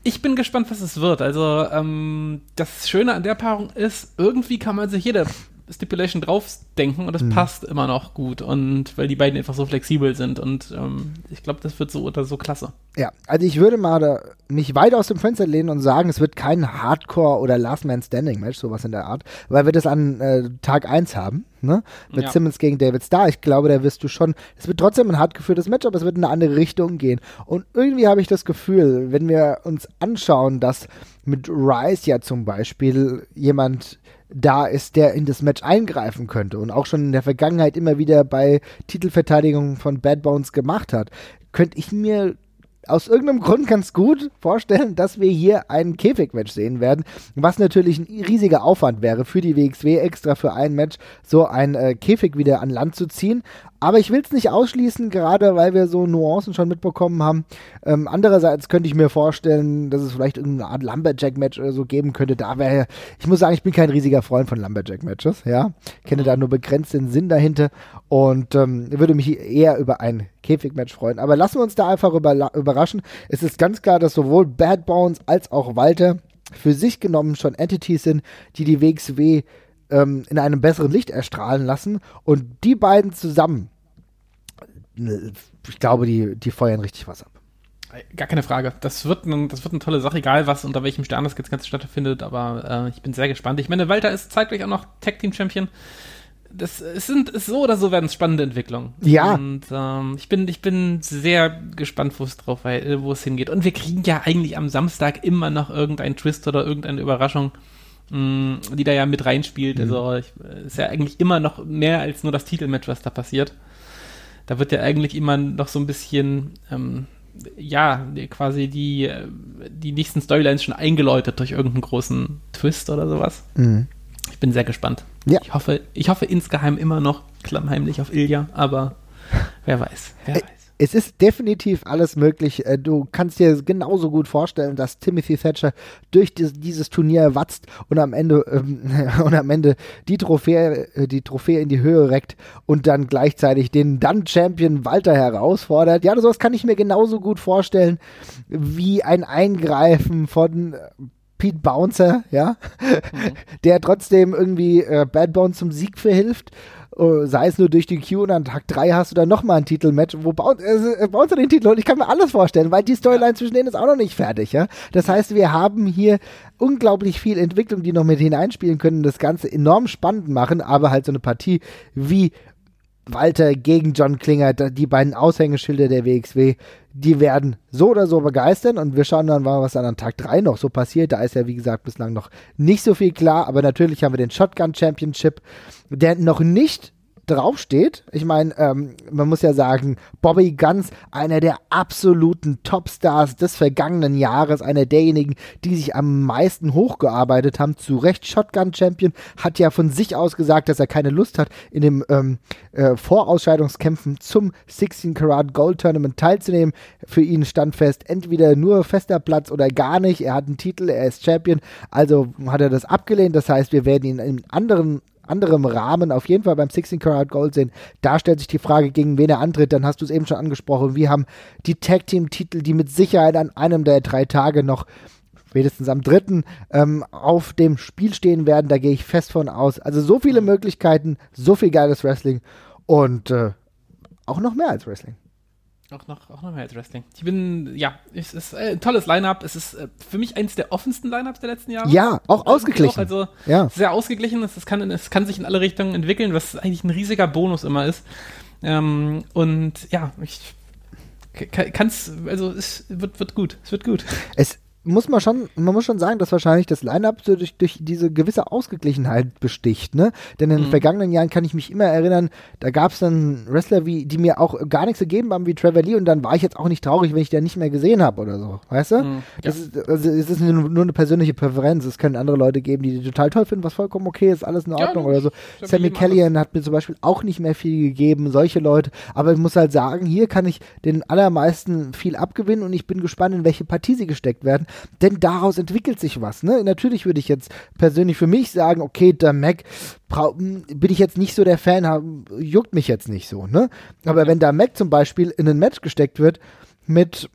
[SPEAKER 3] Ich bin gespannt, was es wird. Also, ähm, das Schöne an der Paarung ist, irgendwie kann man sich jede Stipulation draufdenken und das mhm. passt immer noch gut und weil die beiden einfach so flexibel sind und ähm, ich glaube, das wird so oder so klasse.
[SPEAKER 2] Ja, also ich würde mal da mich weit aus dem Fenster lehnen und sagen, es wird kein Hardcore oder Last Man Standing Match, sowas in der Art, weil wir das an äh, Tag 1 haben, ne? Mit ja. Simmons gegen David Starr. Ich glaube, da wirst du schon, es wird trotzdem ein hart geführtes Match, aber es wird in eine andere Richtung gehen. Und irgendwie habe ich das Gefühl, wenn wir uns anschauen, dass mit Rice ja zum Beispiel jemand da ist, der in das Match eingreifen könnte und auch schon in der Vergangenheit immer wieder bei Titelverteidigungen von Bad Bones gemacht hat, könnte ich mir aus irgendeinem Grund ganz gut vorstellen, dass wir hier ein Käfigmatch sehen werden, was natürlich ein riesiger Aufwand wäre für die WXW, extra für ein Match so ein äh, Käfig wieder an Land zu ziehen. Aber ich will es nicht ausschließen, gerade weil wir so Nuancen schon mitbekommen haben. Ähm, andererseits könnte ich mir vorstellen, dass es vielleicht irgendeine Art Lumberjack-Match oder so geben könnte. Da wäre, ich muss sagen, ich bin kein riesiger Freund von Lumberjack-Matches, ja. Kenne da nur begrenzt den Sinn dahinter und ähm, würde mich eher über ein Käfig-Match freuen. Aber lassen wir uns da einfach über, überraschen. Es ist ganz klar, dass sowohl Bad Bones als auch Walter für sich genommen schon Entities sind, die die WXW ähm, in einem besseren Licht erstrahlen lassen. Und die beiden zusammen ich glaube, die, die feuern richtig was ab.
[SPEAKER 3] Gar keine Frage. Das wird, ein, das wird eine tolle Sache, egal was, unter welchem Stern das jetzt ganz stattfindet, aber äh, ich bin sehr gespannt. Ich meine, Walter ist zeitgleich auch noch Tag Team Champion. Das es sind so oder so werden es spannende Entwicklungen.
[SPEAKER 2] Ja.
[SPEAKER 3] Und ähm, ich bin ich bin sehr gespannt, wo es drauf äh, wo es hingeht. Und wir kriegen ja eigentlich am Samstag immer noch irgendeinen Twist oder irgendeine Überraschung, mh, mm, die da ja mit reinspielt. Mhm. Also ich, ist ja eigentlich immer noch mehr als nur das Titelmatch, was da passiert da wird ja eigentlich immer noch so ein bisschen, ähm, ja, quasi die, die nächsten Storylines schon eingeläutet durch irgendeinen großen Twist oder sowas. Mhm. Ich bin sehr gespannt. Ja. Ich hoffe, ich hoffe insgeheim immer noch klammheimlich auf Ilja, aber wer weiß, wer
[SPEAKER 2] äh,
[SPEAKER 3] weiß.
[SPEAKER 2] es ist definitiv alles möglich. Äh, du kannst dir genauso gut vorstellen, dass Timothy Thatcher durch dieses, Turnier watzt und am Ende ähm, und am Ende die Trophäe, äh, die Trophäe in die Höhe reckt und dann gleichzeitig den dann Champion Walter herausfordert. Ja, sowas kann ich mir genauso gut vorstellen wie ein Eingreifen von Pete Bouncer, ja, mhm. der trotzdem irgendwie äh, Bad Bones zum Sieg verhilft. Uh, sei es nur durch die Q und an Tag 3 hast du dann nochmal ein Titelmatch, wo Bouncer, äh, Bouncer den Titel und ich kann mir alles vorstellen, weil die Storyline ja. zwischen denen ist auch noch nicht fertig, ja. Das heißt, wir haben hier unglaublich viel Entwicklung, die noch mit hineinspielen können, das Ganze enorm spannend machen, aber halt so eine Partie wie Walter gegen John Klinger, die beiden Aushängeschilder der WXW, die werden so oder so begeistern und wir schauen dann mal, was dann an Tag 3 noch so passiert. Da ist ja, wie gesagt, bislang noch nicht so viel klar, aber natürlich haben wir den Shotgun Championship, der noch nicht draufsteht. Ich meine, ähm, man muss ja sagen, Bobby Guns, einer der absoluten Topstars des vergangenen Jahres, einer derjenigen, die sich am meisten hochgearbeitet haben, zu Recht Shotgun Champion, hat ja von sich aus gesagt, dass er keine Lust hat, in den ähm, äh, Vorausscheidungskämpfen zum 16 Karat Gold Tournament teilzunehmen. Für ihn stand fest, entweder nur fester Platz oder gar nicht. Er hat einen Titel, er ist Champion, also hat er das abgelehnt. Das heißt, wir werden ihn in anderen anderem Rahmen auf jeden Fall beim 16 Karat Gold sehen. Da stellt sich die Frage, gegen wen er antritt. Dann hast du es eben schon angesprochen. Wir haben die Tag Team Titel, die mit Sicherheit an einem der drei Tage noch spätestens am dritten ähm, auf dem Spiel stehen werden. Da gehe ich fest von aus. Also so viele Möglichkeiten, so viel geiles Wrestling und äh, auch noch mehr als Wrestling.
[SPEAKER 3] Auch noch, auch noch mehr als Wrestling. Ich bin, ja, es ist äh, ein tolles Line-Up. Es ist äh, für mich eines der offensten Line-Ups der letzten Jahre.
[SPEAKER 2] Ja, auch ausgeglichen. Auch,
[SPEAKER 3] also
[SPEAKER 2] ja.
[SPEAKER 3] sehr ausgeglichen. Es, kann, es kann sich in alle Richtungen entwickeln, was eigentlich ein riesiger Bonus immer ist. Ähm, und ja, ich kann es, also es wird, wird gut. Es wird gut.
[SPEAKER 2] Es, muss man schon, man muss schon sagen, dass wahrscheinlich das Line-Up so durch, durch diese gewisse Ausgeglichenheit besticht, ne? Denn in den mhm. vergangenen Jahren kann ich mich immer erinnern, da gab es dann Wrestler, wie, die mir auch gar nichts gegeben haben, wie Trevor Lee, und dann war ich jetzt auch nicht traurig, wenn ich den nicht mehr gesehen habe oder so, weißt du? Mhm. Das ja. ist, also, es ist nur, nur, eine persönliche Präferenz. Es können andere Leute geben, die die total toll finden, was vollkommen okay ist, alles in Ordnung ja, oder so. Sammy Kellyan hat mir zum Beispiel auch nicht mehr viel gegeben, solche Leute. Aber ich muss halt sagen, hier kann ich den allermeisten viel abgewinnen und ich bin gespannt, in welche Partie sie gesteckt werden denn daraus entwickelt sich was. Ne? Natürlich würde ich jetzt persönlich für mich sagen, okay, der Mac bin ich jetzt nicht so der Fan, juckt mich jetzt nicht so. Ne? Aber wenn da Mac zum Beispiel in ein Match gesteckt wird mit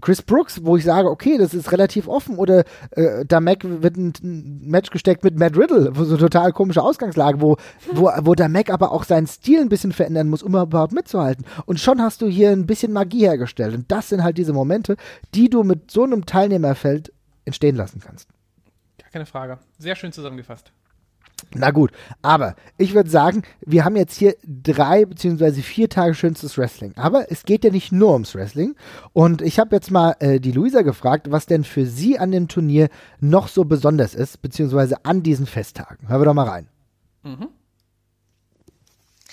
[SPEAKER 2] Chris Brooks, wo ich sage, okay, das ist relativ offen, oder äh, da Mac wird ein, Match gesteckt mit Matt Riddle, so eine total komische Ausgangslage, wo, wo, wo Mac aber auch seinen Stil ein bisschen verändern muss, um überhaupt mitzuhalten. Und schon hast du hier ein bisschen Magie hergestellt. Und das sind halt diese Momente, die du mit so einem Teilnehmerfeld entstehen lassen kannst.
[SPEAKER 3] Gar keine Frage. Sehr schön zusammengefasst.
[SPEAKER 2] Na gut, aber ich würde sagen, wir haben jetzt hier drei beziehungsweise vier Tage schönstes Wrestling. Aber es geht ja nicht nur ums Wrestling. Und ich habe jetzt mal äh, die Luisa gefragt, was denn für sie an dem Turnier noch so besonders ist, beziehungsweise an diesen Festtagen. Hören wir doch mal rein. Mhm.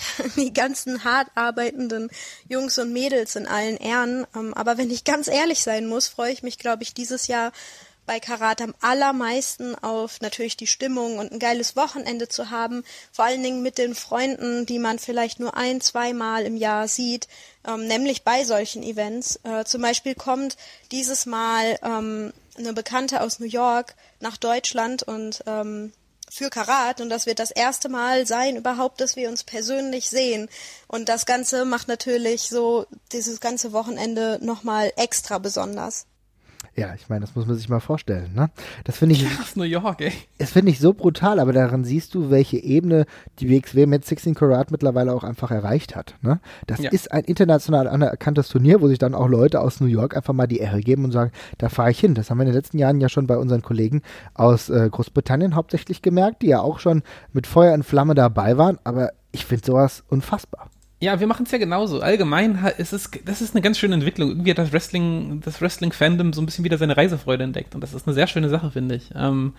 [SPEAKER 5] Die ganzen hart arbeitenden Jungs und Mädels in allen Ehren. Ähm, aber wenn ich ganz ehrlich sein muss, freue ich mich, glaube ich, dieses Jahr bei Karat am allermeisten auf natürlich die Stimmung und ein geiles Wochenende zu haben, vor allen Dingen mit den Freunden, die man vielleicht nur ein, zweimal im Jahr sieht, ähm, nämlich bei solchen Events. Äh, zum Beispiel kommt dieses Mal ähm, eine Bekannte aus New York nach Deutschland und ähm, für Karat und das wird das erste Mal sein überhaupt, dass wir uns persönlich sehen. Und das Ganze macht natürlich so dieses ganze Wochenende nochmal extra besonders.
[SPEAKER 2] Ja, ich meine, das muss man sich mal vorstellen. Ne? Das finde ich.
[SPEAKER 3] Krass, New York, ey.
[SPEAKER 2] Das finde ich so brutal, aber daran siehst du, welche Ebene die WXW mit 16 Karat mittlerweile auch einfach erreicht hat. Ne? Das ja. ist ein international anerkanntes Turnier, wo sich dann auch Leute aus New York einfach mal die Ehre geben und sagen, da fahre ich hin. Das haben wir in den letzten Jahren ja schon bei unseren Kollegen aus äh, Großbritannien hauptsächlich gemerkt, die ja auch schon mit Feuer und Flamme dabei waren. Aber ich finde sowas unfassbar.
[SPEAKER 3] Ja, wir machen es ja genauso. Allgemein ist es, das ist eine ganz schöne Entwicklung. Irgendwie hat das Wrestling, das Wrestling-Fandom so ein bisschen wieder seine Reisefreude entdeckt. Und das ist eine sehr schöne Sache, finde ich. Ähm,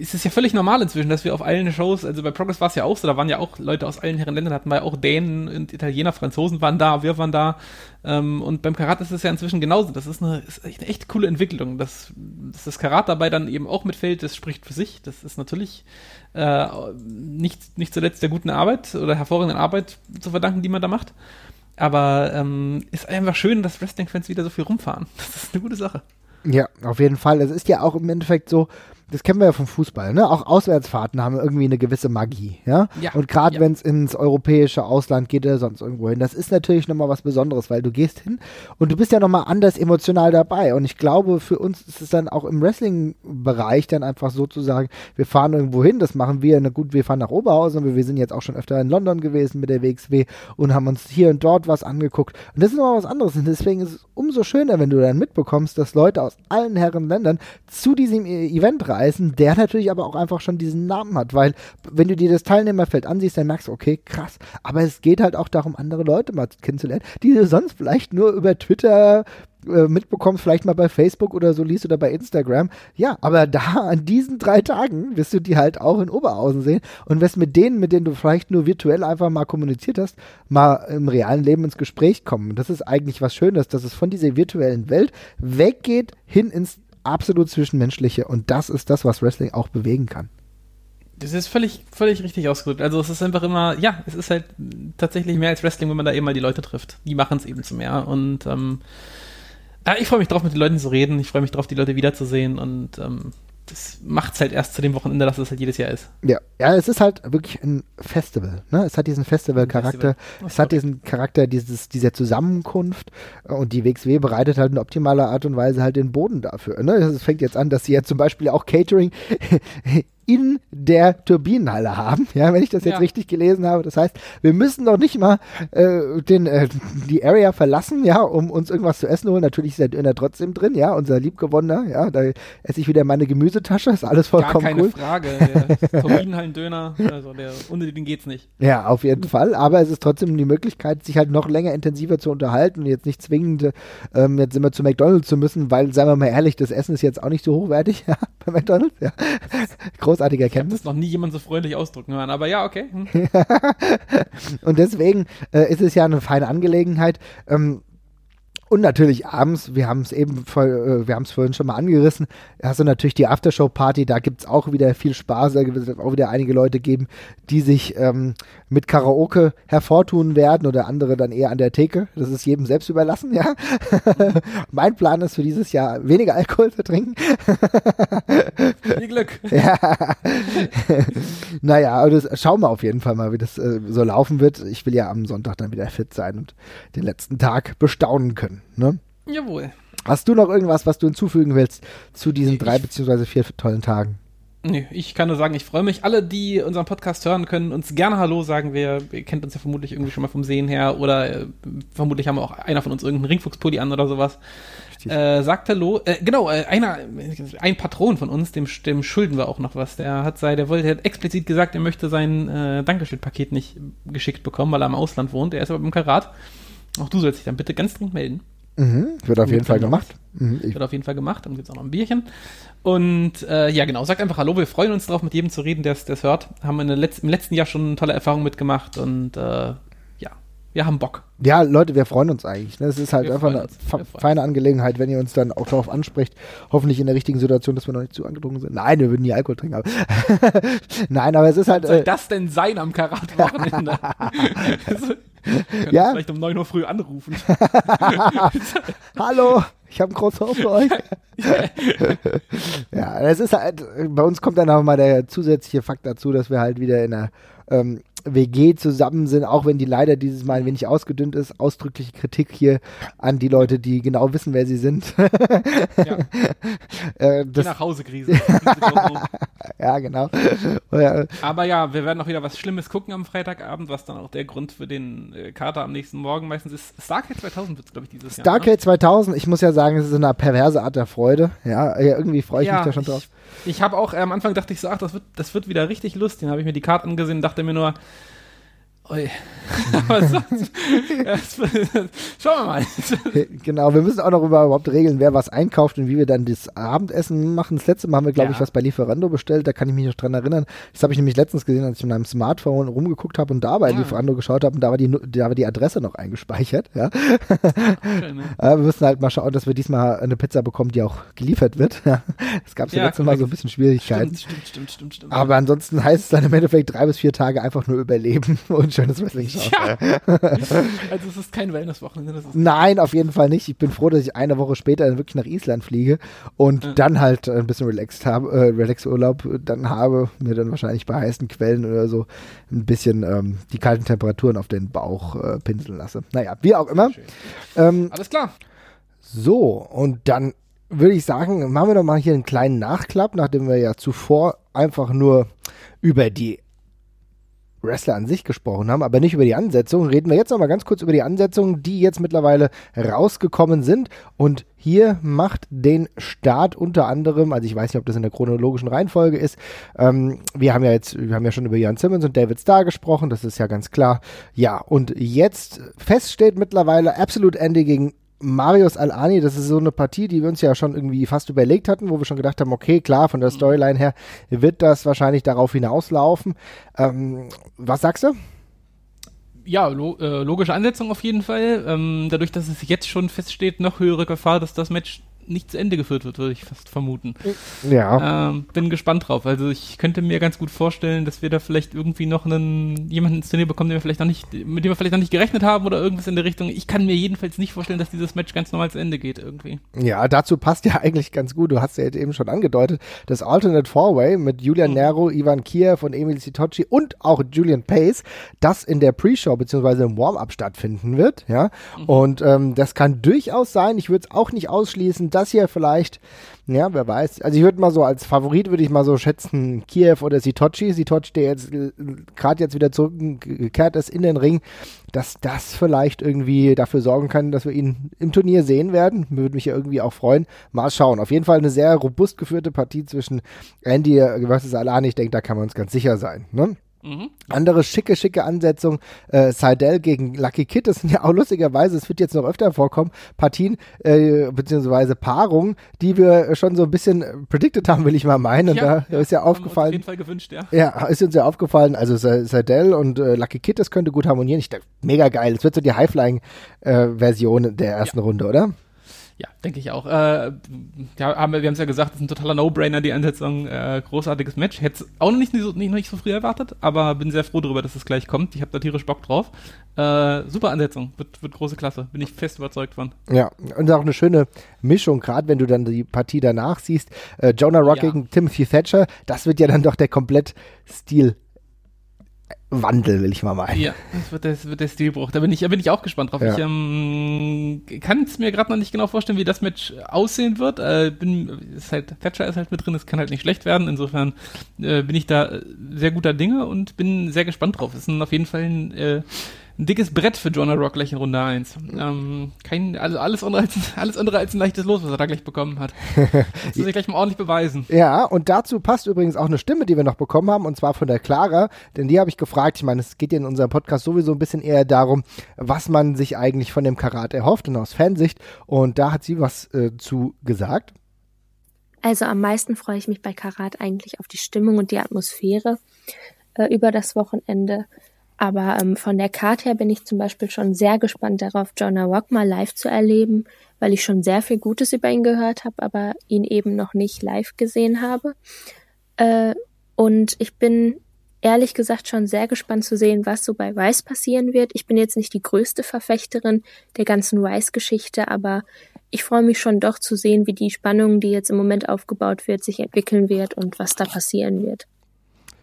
[SPEAKER 3] es ist ja völlig normal inzwischen, dass wir auf allen Shows, also bei Progress war es ja auch so, da waren ja auch Leute aus allen Herren Ländern, hatten wir ja auch Dänen und Italiener, Franzosen waren da, wir waren da. Ähm, und beim Karat ist es ja inzwischen genauso. Das ist eine, ist echt, eine echt coole Entwicklung. Dass, dass das Karat dabei dann eben auch mitfällt, das spricht für sich. Das ist natürlich äh, nicht, nicht zuletzt der guten Arbeit oder hervorragenden Arbeit zu verdanken, die man da macht. Aber ähm, ist einfach schön, dass Wrestling-Fans wieder so viel rumfahren. Das ist eine gute Sache.
[SPEAKER 2] Ja, auf jeden Fall. Es ist ja auch im Endeffekt so, das kennen wir ja vom Fußball, ne? Auch Auswärtsfahrten haben irgendwie eine gewisse Magie, ja?
[SPEAKER 3] Ja,
[SPEAKER 2] Und gerade
[SPEAKER 3] ja.
[SPEAKER 2] wenn es ins europäische Ausland geht oder sonst irgendwo hin, das ist natürlich nochmal was Besonderes, weil du gehst hin und du bist ja nochmal anders emotional dabei. Und ich glaube, für uns ist es dann auch im Wrestling-Bereich dann einfach so zu sagen, wir fahren irgendwo hin, das machen wir, na gut, wir fahren nach Oberhausen, wir, wir sind jetzt auch schon öfter in London gewesen mit der WXW und haben uns hier und dort was angeguckt. Und das ist nochmal was anderes. Und deswegen ist es umso schöner, wenn du dann mitbekommst, dass Leute aus allen Herren Ländern zu diesem E- Event reisen, der natürlich aber auch einfach schon diesen Namen hat, weil wenn du dir das Teilnehmerfeld ansiehst, dann merkst du, okay, krass, aber es geht halt auch darum, andere Leute mal kennenzulernen, die du sonst vielleicht nur über Twitter äh, mitbekommst, vielleicht mal bei Facebook oder so liest oder bei Instagram. Ja, aber da an diesen drei Tagen wirst du die halt auch in Oberhausen sehen und wirst mit denen, mit denen du vielleicht nur virtuell einfach mal kommuniziert hast, mal im realen Leben ins Gespräch kommen. Und das ist eigentlich was Schönes, dass es von dieser virtuellen Welt weggeht hin ins absolut Zwischenmenschliche und das ist das, was Wrestling auch bewegen kann.
[SPEAKER 3] Das ist völlig, völlig richtig ausgedrückt. Also es ist einfach immer, ja, es ist halt tatsächlich mehr als Wrestling, wenn man da eben mal die Leute trifft. Die machen es eben zu mehr. Und ähm, ich freue mich drauf, mit den Leuten zu reden. Ich freue mich drauf, die Leute wiederzusehen. Und ähm, das macht es halt erst zu dem Wochenende, dass es halt jedes Jahr ist.
[SPEAKER 2] Ja, ja, es ist halt wirklich ein Festival. Ne? Es hat diesen Festival-Charakter.
[SPEAKER 3] Festival.
[SPEAKER 2] Es hat diesen Charakter dieses, dieser Zusammenkunft. Und die WXW bereitet halt in optimaler Art und Weise halt den Boden dafür. Ne? Es fängt jetzt an, dass sie ja zum Beispiel auch Catering in der Turbinenhalle haben, ja, wenn ich das jetzt
[SPEAKER 3] Ja.
[SPEAKER 2] richtig gelesen habe. Das heißt, wir müssen noch nicht mal äh, den, äh, die Area verlassen, ja, um uns irgendwas zu essen holen. Natürlich ist der Döner trotzdem drin, ja, unser liebgewonnener, ja, da esse ich wieder meine Gemüsetasche, ist alles
[SPEAKER 3] Gar
[SPEAKER 2] vollkommen
[SPEAKER 3] keine
[SPEAKER 2] cool.
[SPEAKER 3] Frage. Der Turbinenhallen-Döner, also der, ohne den geht's nicht.
[SPEAKER 2] Ja, auf jeden Fall. Aber es ist trotzdem die Möglichkeit, sich halt noch länger intensiver zu unterhalten und jetzt nicht zwingend ähm, jetzt immer zu McDonalds zu müssen, weil, sagen wir mal ehrlich, das Essen ist jetzt auch nicht so hochwertig ja, bei McDonalds. Ja. Großartige
[SPEAKER 3] Ich habe
[SPEAKER 2] Erkenntnis.
[SPEAKER 3] das noch nie jemand so freundlich ausdrücken hören. Aber ja, okay. Hm.
[SPEAKER 2] Und deswegen äh, ist es ja eine feine Angelegenheit. Ähm, und natürlich abends, wir haben es eben, äh, wir haben es vorhin schon mal angerissen, hast du natürlich die Aftershow-Party, da gibt es auch wieder viel Spaß, da wird es auch wieder einige Leute geben, die sich ähm, mit Karaoke hervortun werden oder andere dann eher an der Theke. Das ist jedem selbst überlassen, ja. mein Plan ist für dieses Jahr weniger Alkohol zu trinken.
[SPEAKER 3] Viel Glück.
[SPEAKER 2] naja, aber das, schauen wir auf jeden Fall mal, wie das äh, so laufen wird. Ich will ja am Sonntag dann wieder fit sein und den letzten Tag bestaunen können. Ne?
[SPEAKER 3] Jawohl.
[SPEAKER 2] Hast du noch irgendwas, was du hinzufügen willst zu diesen drei
[SPEAKER 3] ich-
[SPEAKER 2] beziehungsweise vier tollen Tagen?
[SPEAKER 3] Nee, ich kann nur sagen, ich freue mich. Alle, die unseren Podcast hören, können uns gerne Hallo sagen. Wir, ihr kennt uns ja vermutlich irgendwie schon mal vom Sehen her oder äh, vermutlich haben wir auch einer von uns irgendeinen Ringfuchspulli an oder sowas. Äh, sagt Hallo. Äh, genau, äh, einer, ein Patron von uns, dem, dem schulden wir auch noch was. Der hat sei, der wollte, der hat explizit gesagt, er möchte sein äh, Dankeschön-Paket nicht geschickt bekommen, weil er im Ausland wohnt. Er ist aber im Karat. Auch du sollst dich dann bitte ganz dringend melden.
[SPEAKER 2] Mhm, wird auf jeden Fall gemacht. Mhm, ich,
[SPEAKER 3] Wird auf jeden Fall gemacht. Dann gibt's auch noch ein Bierchen. Und äh, ja, genau, sagt einfach Hallo. Wir freuen uns drauf, mit jedem zu reden, der es hört. Haben der Letz im letzten Jahr schon tolle Erfahrungen mitgemacht und äh, ja, wir haben Bock.
[SPEAKER 2] ja, Leute, wir freuen uns eigentlich. Ne? Es ist halt
[SPEAKER 3] Wir
[SPEAKER 2] einfach eine
[SPEAKER 3] Wir
[SPEAKER 2] feine Angelegenheit, wenn ihr uns dann auch darauf anspricht. Hoffentlich in der richtigen Situation, dass wir noch nicht zu angetrunken sind. Nein, wir würden nie Alkohol trinken. Aber Nein, aber es ist halt.
[SPEAKER 3] Was soll
[SPEAKER 2] Äh,
[SPEAKER 3] das denn sein am Karat-Wochenende?
[SPEAKER 2] Ja.
[SPEAKER 3] vielleicht um 9 Uhr früh anrufen.
[SPEAKER 2] Hallo, ich habe ein großes Haus für euch. ja, es ist halt, bei uns kommt dann auch mal der zusätzliche Fakt dazu, dass wir halt wieder in einer ähm, WG zusammen sind, auch wenn die leider dieses Mal ein wenig ausgedünnt ist. Ausdrückliche Kritik hier an die Leute, die genau wissen, wer sie sind.
[SPEAKER 3] ja,
[SPEAKER 2] äh,
[SPEAKER 3] die
[SPEAKER 2] das,
[SPEAKER 3] nach Hause Krise.
[SPEAKER 2] ja, genau. Ja,
[SPEAKER 3] Aber ja, wir werden auch wieder was Schlimmes gucken am Freitagabend, was dann auch der Grund für den äh, Kater am nächsten Morgen meistens ist. Starcade 2000 wird glaube ich, dieses Jahr.
[SPEAKER 2] Starcade 2000, ich muss ja sagen, es ist eine perverse Art der Freude. Ja, ja, irgendwie freue ich
[SPEAKER 3] ja,
[SPEAKER 2] mich da schon drauf.
[SPEAKER 3] Ich, ich habe auch, äh, am Anfang dachte ich so, ach, das wird, das wird wieder richtig lustig. Dann habe ich mir die Karte angesehen und dachte mir nur, oi. Aber so, das, schauen wir mal.
[SPEAKER 2] Genau, wir müssen auch noch über überhaupt regeln, wer was einkauft und wie wir dann das Abendessen machen. Das letzte Mal haben wir, glaube
[SPEAKER 3] Ja.
[SPEAKER 2] ich, was bei Lieferando bestellt. Da kann ich mich noch dran erinnern. Das habe ich nämlich letztens gesehen, als ich mit meinem Smartphone rumgeguckt habe und da bei
[SPEAKER 3] Ah.
[SPEAKER 2] Lieferando geschaut habe und da war die, da war die Adresse noch eingespeichert. Ja.
[SPEAKER 3] Schön, ne?
[SPEAKER 2] Wir müssen halt mal schauen, dass wir diesmal eine Pizza bekommen, die auch geliefert wird. Ja. Es gab ja
[SPEAKER 3] Ja,
[SPEAKER 2] letzte Mal so ein bisschen Schwierigkeiten.
[SPEAKER 3] Stimmt, stimmt, stimmt, stimmt, stimmt.
[SPEAKER 2] Aber ansonsten heißt es dann im Endeffekt drei bis vier Tage einfach nur überleben und schönes Wrestling schauen.
[SPEAKER 3] Ja. also es ist kein Wellness-Wochenende.
[SPEAKER 2] Nein, auf jeden Fall nicht. Ich bin froh, dass ich eine Woche später dann wirklich nach Island fliege und dann halt ein bisschen relaxed habe, äh, Relax-Urlaub dann habe, mir dann wahrscheinlich bei heißen Quellen oder so ein bisschen ähm, die kalten Temperaturen auf den Bauch äh, pinseln lasse. Naja, wie auch immer. Ähm,
[SPEAKER 3] Alles klar.
[SPEAKER 2] so, und dann würde ich sagen, machen wir doch mal hier einen kleinen Nachklapp, nachdem wir ja zuvor einfach nur über die Wrestler an sich gesprochen haben, aber nicht über die Ansetzung. Reden wir jetzt noch mal ganz kurz über die Ansetzungen, die jetzt mittlerweile rausgekommen sind. Und hier macht den Start unter anderem, also ich weiß nicht, ob das in der chronologischen Reihenfolge ist. Ähm, wir haben ja jetzt, wir haben ja schon über Jan Simmons und David Starr gesprochen, das ist ja ganz klar. Ja, und jetzt fest steht mittlerweile Absolute Ende gegen Marius Al-Ani, das ist so eine Partie, die wir uns ja schon irgendwie fast überlegt hatten, wo wir schon gedacht haben, okay, klar, von der Storyline her wird das wahrscheinlich darauf hinauslaufen. Ähm, was sagst du?
[SPEAKER 3] Ja, lo äh, logische Ansetzung auf jeden Fall. Ähm, dadurch, dass es jetzt schon feststeht, noch höhere Gefahr, dass das Match nicht zu Ende geführt wird, würde ich fast vermuten.
[SPEAKER 2] Ja.
[SPEAKER 3] Ähm, bin gespannt drauf. Also ich könnte mir ganz gut vorstellen, dass wir da vielleicht irgendwie noch einen jemanden ins Turnier bekommen, den wir vielleicht noch nicht, mit dem wir vielleicht noch nicht gerechnet haben oder irgendwas in der Richtung. Ich kann mir jedenfalls nicht vorstellen, dass dieses Match ganz normal zu Ende geht irgendwie.
[SPEAKER 2] Ja, dazu passt ja eigentlich ganz gut. Du hast ja eben schon angedeutet, das Alternate Four-Way mit Julian Nero, Ivan Kiev und Emil Sitoci und auch Julian Pace, das in der Pre-Show bzw. im Warm-Up stattfinden wird. Ja, und ähm, das kann durchaus sein. Ich würde es auch nicht ausschließen, dass hier vielleicht, ja, wer weiß. Also ich würde mal so als Favorit würde ich mal so schätzen Kiev oder Sitoci. Sitoci, der jetzt äh, gerade jetzt wieder zurückgekehrt ist in den Ring, dass das vielleicht irgendwie dafür sorgen kann, dass wir ihn im Turnier sehen werden. Würde mich ja irgendwie auch freuen. Mal schauen. Auf jeden Fall eine sehr robust geführte Partie zwischen Andy versus Alani. Ich denke, da kann man uns ganz sicher sein. Ne? Andere schicke, schicke Ansetzung, äh, Seidel gegen Lucky Kid, das sind ja auch lustigerweise, es wird jetzt noch öfter vorkommen, Partien, äh, beziehungsweise Paarungen, die wir schon so ein bisschen äh, predicted haben, will ich mal meinen. Und da ist ja
[SPEAKER 3] wir uns
[SPEAKER 2] aufgefallen,
[SPEAKER 3] Auf jeden Fall gewünscht, ja.
[SPEAKER 2] ja, ist uns ja aufgefallen, also Se- Seidel und äh, Lucky Kid, das könnte gut harmonieren. Ich dachte, mega geil. Es wird so die High-Flying-Version der ersten Runde, oder?
[SPEAKER 3] Ja, denke ich auch. Äh, ja, haben wir, wir haben es ja gesagt, das ist ein totaler No-Brainer, die Ansetzung. Äh, großartiges Match. Hätte es auch noch nicht, so, nicht, nicht so früh erwartet, aber bin sehr froh darüber, dass es gleich kommt. Ich habe da tierisch Bock drauf. Äh, super Ansetzung. Wird, wird große Klasse. Bin ich fest überzeugt von.
[SPEAKER 2] Ja, und auch eine schöne Mischung, gerade wenn du dann die Partie danach siehst. Äh, Jonah Rock
[SPEAKER 3] Ja.
[SPEAKER 2] gegen Timothy Thatcher, das wird ja dann doch der komplett Stil Wandel, will ich mal meinen.
[SPEAKER 3] Ja, das wird, das wird der Stilbruch. Da bin ich, da bin ich auch gespannt drauf.
[SPEAKER 2] Ja.
[SPEAKER 3] Ich ähm, kann es mir gerade noch nicht genau vorstellen, wie das Match aussehen wird. Äh, bin, ist halt, Thatcher ist halt mit drin, es kann halt nicht schlecht werden. Insofern äh, bin ich da sehr guter Dinge und bin sehr gespannt drauf. Es ist ein, auf jeden Fall ein, äh, ein dickes Brett für Jonah Rock gleich in Runde 1. Ähm, kein, also alles andere, als, alles andere als ein leichtes Los, was er da gleich bekommen hat. Das muss ich gleich mal ordentlich beweisen.
[SPEAKER 2] Ja, und dazu passt übrigens auch eine Stimme, die wir noch bekommen haben, und zwar von der Clara, denn die habe ich gefragt. Ich meine, es geht ja in unserem Podcast sowieso ein bisschen eher darum, was man sich eigentlich von dem Karat erhofft und aus Fansicht. Und da hat sie was äh, zu gesagt.
[SPEAKER 6] Also am meisten freue ich mich bei Karat eigentlich auf die Stimmung und die Atmosphäre äh, über das Wochenende. Aber ähm, von der Karte her bin ich zum Beispiel schon sehr gespannt darauf, Jonah Rock mal live zu erleben, weil ich schon sehr viel Gutes über ihn gehört habe, aber ihn eben noch nicht live gesehen habe. Äh, und ich bin ehrlich gesagt schon sehr gespannt zu sehen, was so bei Rice passieren wird. Ich bin jetzt nicht die größte Verfechterin der ganzen Rice-Geschichte, aber ich freue mich schon doch zu sehen, wie die Spannung, die jetzt im Moment aufgebaut wird, sich entwickeln wird und was da passieren wird.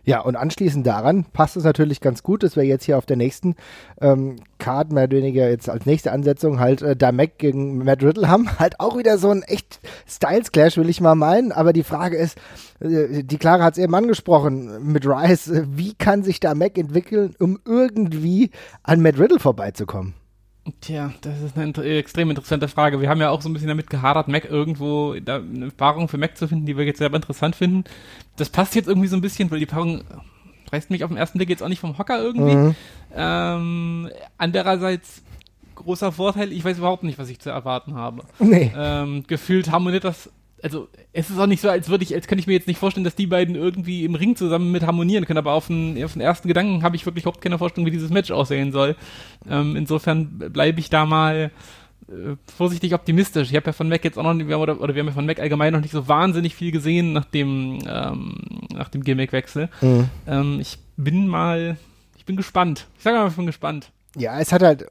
[SPEAKER 2] Ja, und anschließend daran passt es natürlich ganz gut, dass wir jetzt hier auf der nächsten ähm, Card mehr oder weniger jetzt als nächste Ansetzung halt äh, Damek gegen Matt Riddle haben. Halt auch wieder so ein echt Styles-Clash, will ich mal meinen. Aber die Frage ist, äh, die Clara hat es eben angesprochen mit Rice, äh, wie kann sich Damek entwickeln, um irgendwie an Matt Riddle vorbeizukommen?
[SPEAKER 3] Tja, das ist eine extrem interessante Frage. Wir haben ja auch so ein bisschen damit gehadert, Mac irgendwo da eine Paarung für Mac zu finden, die wir jetzt selber interessant finden. Das passt jetzt irgendwie so ein bisschen, weil die Paarung reißt mich auf den ersten Blick jetzt auch nicht vom Hocker irgendwie. Ähm, andererseits großer Vorteil, ich weiß überhaupt nicht, was ich zu erwarten habe.
[SPEAKER 2] Nee.
[SPEAKER 3] Ähm, gefühlt harmoniert das. Also es ist auch nicht so, als würde ich, als könnte ich mir jetzt nicht vorstellen, dass die beiden irgendwie im Ring zusammen mit harmonieren können. Aber auf den, auf den ersten Gedanken habe ich wirklich überhaupt keine Vorstellung, wie dieses Match aussehen soll. Ähm, insofern bleibe ich da mal äh, vorsichtig optimistisch. Ich habe ja von Mac jetzt auch noch nicht, oder, oder wir haben ja von Mac allgemein noch nicht so wahnsinnig viel gesehen nach dem, ähm, nach dem Gimmick-Wechsel. Ähm, ich bin mal, Ich bin gespannt. Ich sage mal, ich bin gespannt.
[SPEAKER 2] Ja, es hat halt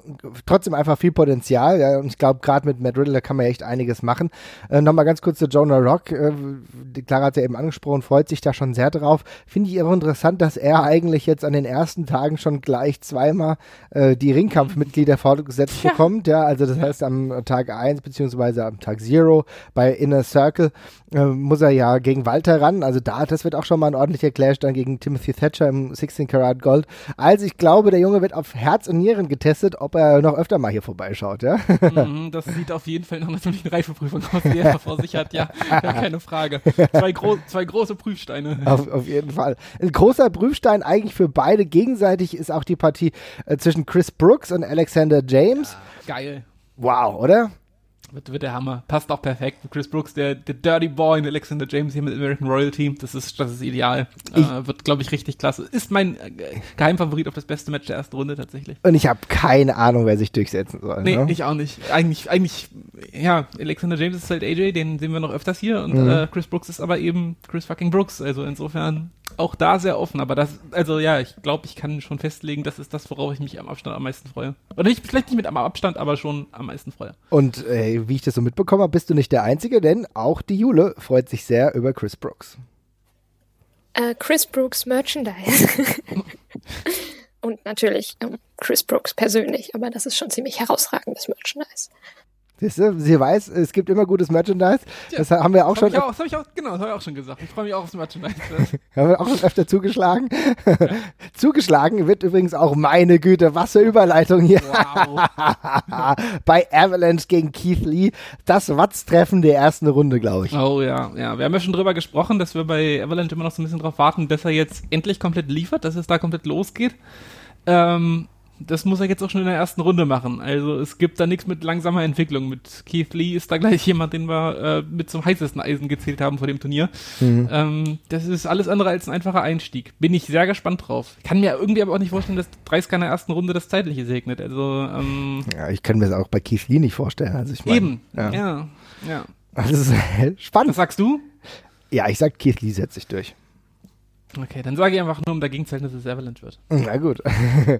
[SPEAKER 2] trotzdem einfach viel Potenzial. Ja, und ich glaube, gerade mit Matt Riddle, da kann man echt einiges machen. Äh, Nochmal ganz kurz zu Jonah Rock. Äh, die Clara hat ja eben angesprochen, freut sich da schon sehr drauf. Finde ich auch interessant, dass er eigentlich jetzt an den ersten Tagen schon gleich zweimal äh, die Ringkampfmitglieder vorgesetzt ja. bekommt. Ja, also das heißt am Tag 1 beziehungsweise am Tag 0 bei Inner Circle äh, muss er ja gegen Walter ran. Also da, das wird auch schon mal ein ordentlicher Clash dann gegen Timothy Thatcher im 16 Karat Gold. Also ich glaube, der Junge wird auf Herz und Nieren Nieren getestet, ob er noch öfter mal hier vorbeischaut, ja?
[SPEAKER 3] Mhm, das sieht auf jeden Fall nach einer ziemlichen Reifeprüfung aus, die er vor sich hat, ja, ja keine Frage. Zwei, gro zwei große Prüfsteine.
[SPEAKER 2] Auf, auf, jeden Fall. Ein großer Prüfstein eigentlich für beide gegenseitig ist auch die Partie äh, zwischen Chris Brooks und Alexander James.
[SPEAKER 3] Ja, geil.
[SPEAKER 2] Wow, oder?
[SPEAKER 3] Wird, wird der Hammer. Passt auch perfekt. Chris Brooks, der, der Dirty Boy und Alexander James hier mit American Royal Team. Das ist, das ist ideal. Äh, wird, glaube ich, richtig klasse. Ist mein äh, Geheimfavorit auf das beste Match der ersten Runde tatsächlich.
[SPEAKER 2] Und ich habe keine Ahnung, wer sich durchsetzen soll.
[SPEAKER 3] Nee,
[SPEAKER 2] ne?
[SPEAKER 3] ich auch nicht. Eigentlich, eigentlich, ja, Alexander James ist halt AJ, den sehen wir noch öfters hier. Und mhm. äh, Chris Brooks ist aber eben Chris fucking Brooks. Also insofern auch da sehr offen. Aber das, also ja, ich glaube, ich kann schon festlegen, das ist das, worauf ich mich am Abstand am meisten freue. Oder nicht, vielleicht nicht mit am Abstand, aber schon am meisten freue.
[SPEAKER 2] Und äh, wie ich das so mitbekomme, bist du nicht der Einzige, denn auch die Jule freut sich sehr über Chris Brooks.
[SPEAKER 6] Äh, Chris Brooks Merchandise. Und natürlich ähm, Chris Brooks persönlich, aber das ist schon ziemlich herausragendes Merchandise.
[SPEAKER 2] Siehst du, sie weiß, es gibt immer gutes Merchandise. Ja, das haben wir auch schon.
[SPEAKER 3] Auch, das habe ich auch, genau, das habe ich auch schon gesagt. Ich freue mich auch aufs Merchandise.
[SPEAKER 2] haben wir auch schon öfter zugeschlagen. Ja. zugeschlagen wird übrigens auch meine Güte, was für Überleitung hier. Wow. Bei Avalanche gegen Keith Lee. Das Watz-Treffen der ersten Runde, glaube ich.
[SPEAKER 3] Oh ja, ja. Wir haben ja schon drüber gesprochen, dass wir bei Avalanche immer noch so ein bisschen drauf warten, dass er jetzt endlich komplett liefert, dass es da komplett losgeht. Ähm, das muss er jetzt auch schon in der ersten Runde machen. Also es gibt da nichts mit langsamer Entwicklung. Mit Keith Lee ist da gleich jemand, den wir äh, mit zum heißesten Eisen gezählt haben vor dem Turnier. Mhm. Ähm, das ist alles andere als ein einfacher Einstieg. Bin ich sehr gespannt drauf. Kann mir irgendwie aber auch nicht vorstellen, dass Dreisker in der ersten Runde das Zeitliche segnet. Also ähm,
[SPEAKER 2] ja, ich kann mir das auch bei Keith Lee nicht vorstellen. Also ich
[SPEAKER 3] mein, eben, ja, ja. ja.
[SPEAKER 2] Das ist spannend.
[SPEAKER 3] Was sagst du?
[SPEAKER 2] Ja, ich sag Keith Lee setzt sich durch.
[SPEAKER 3] Okay, dann sage ich einfach nur, um dagegen zu halten, dass es Avalanche wird.
[SPEAKER 2] Na gut.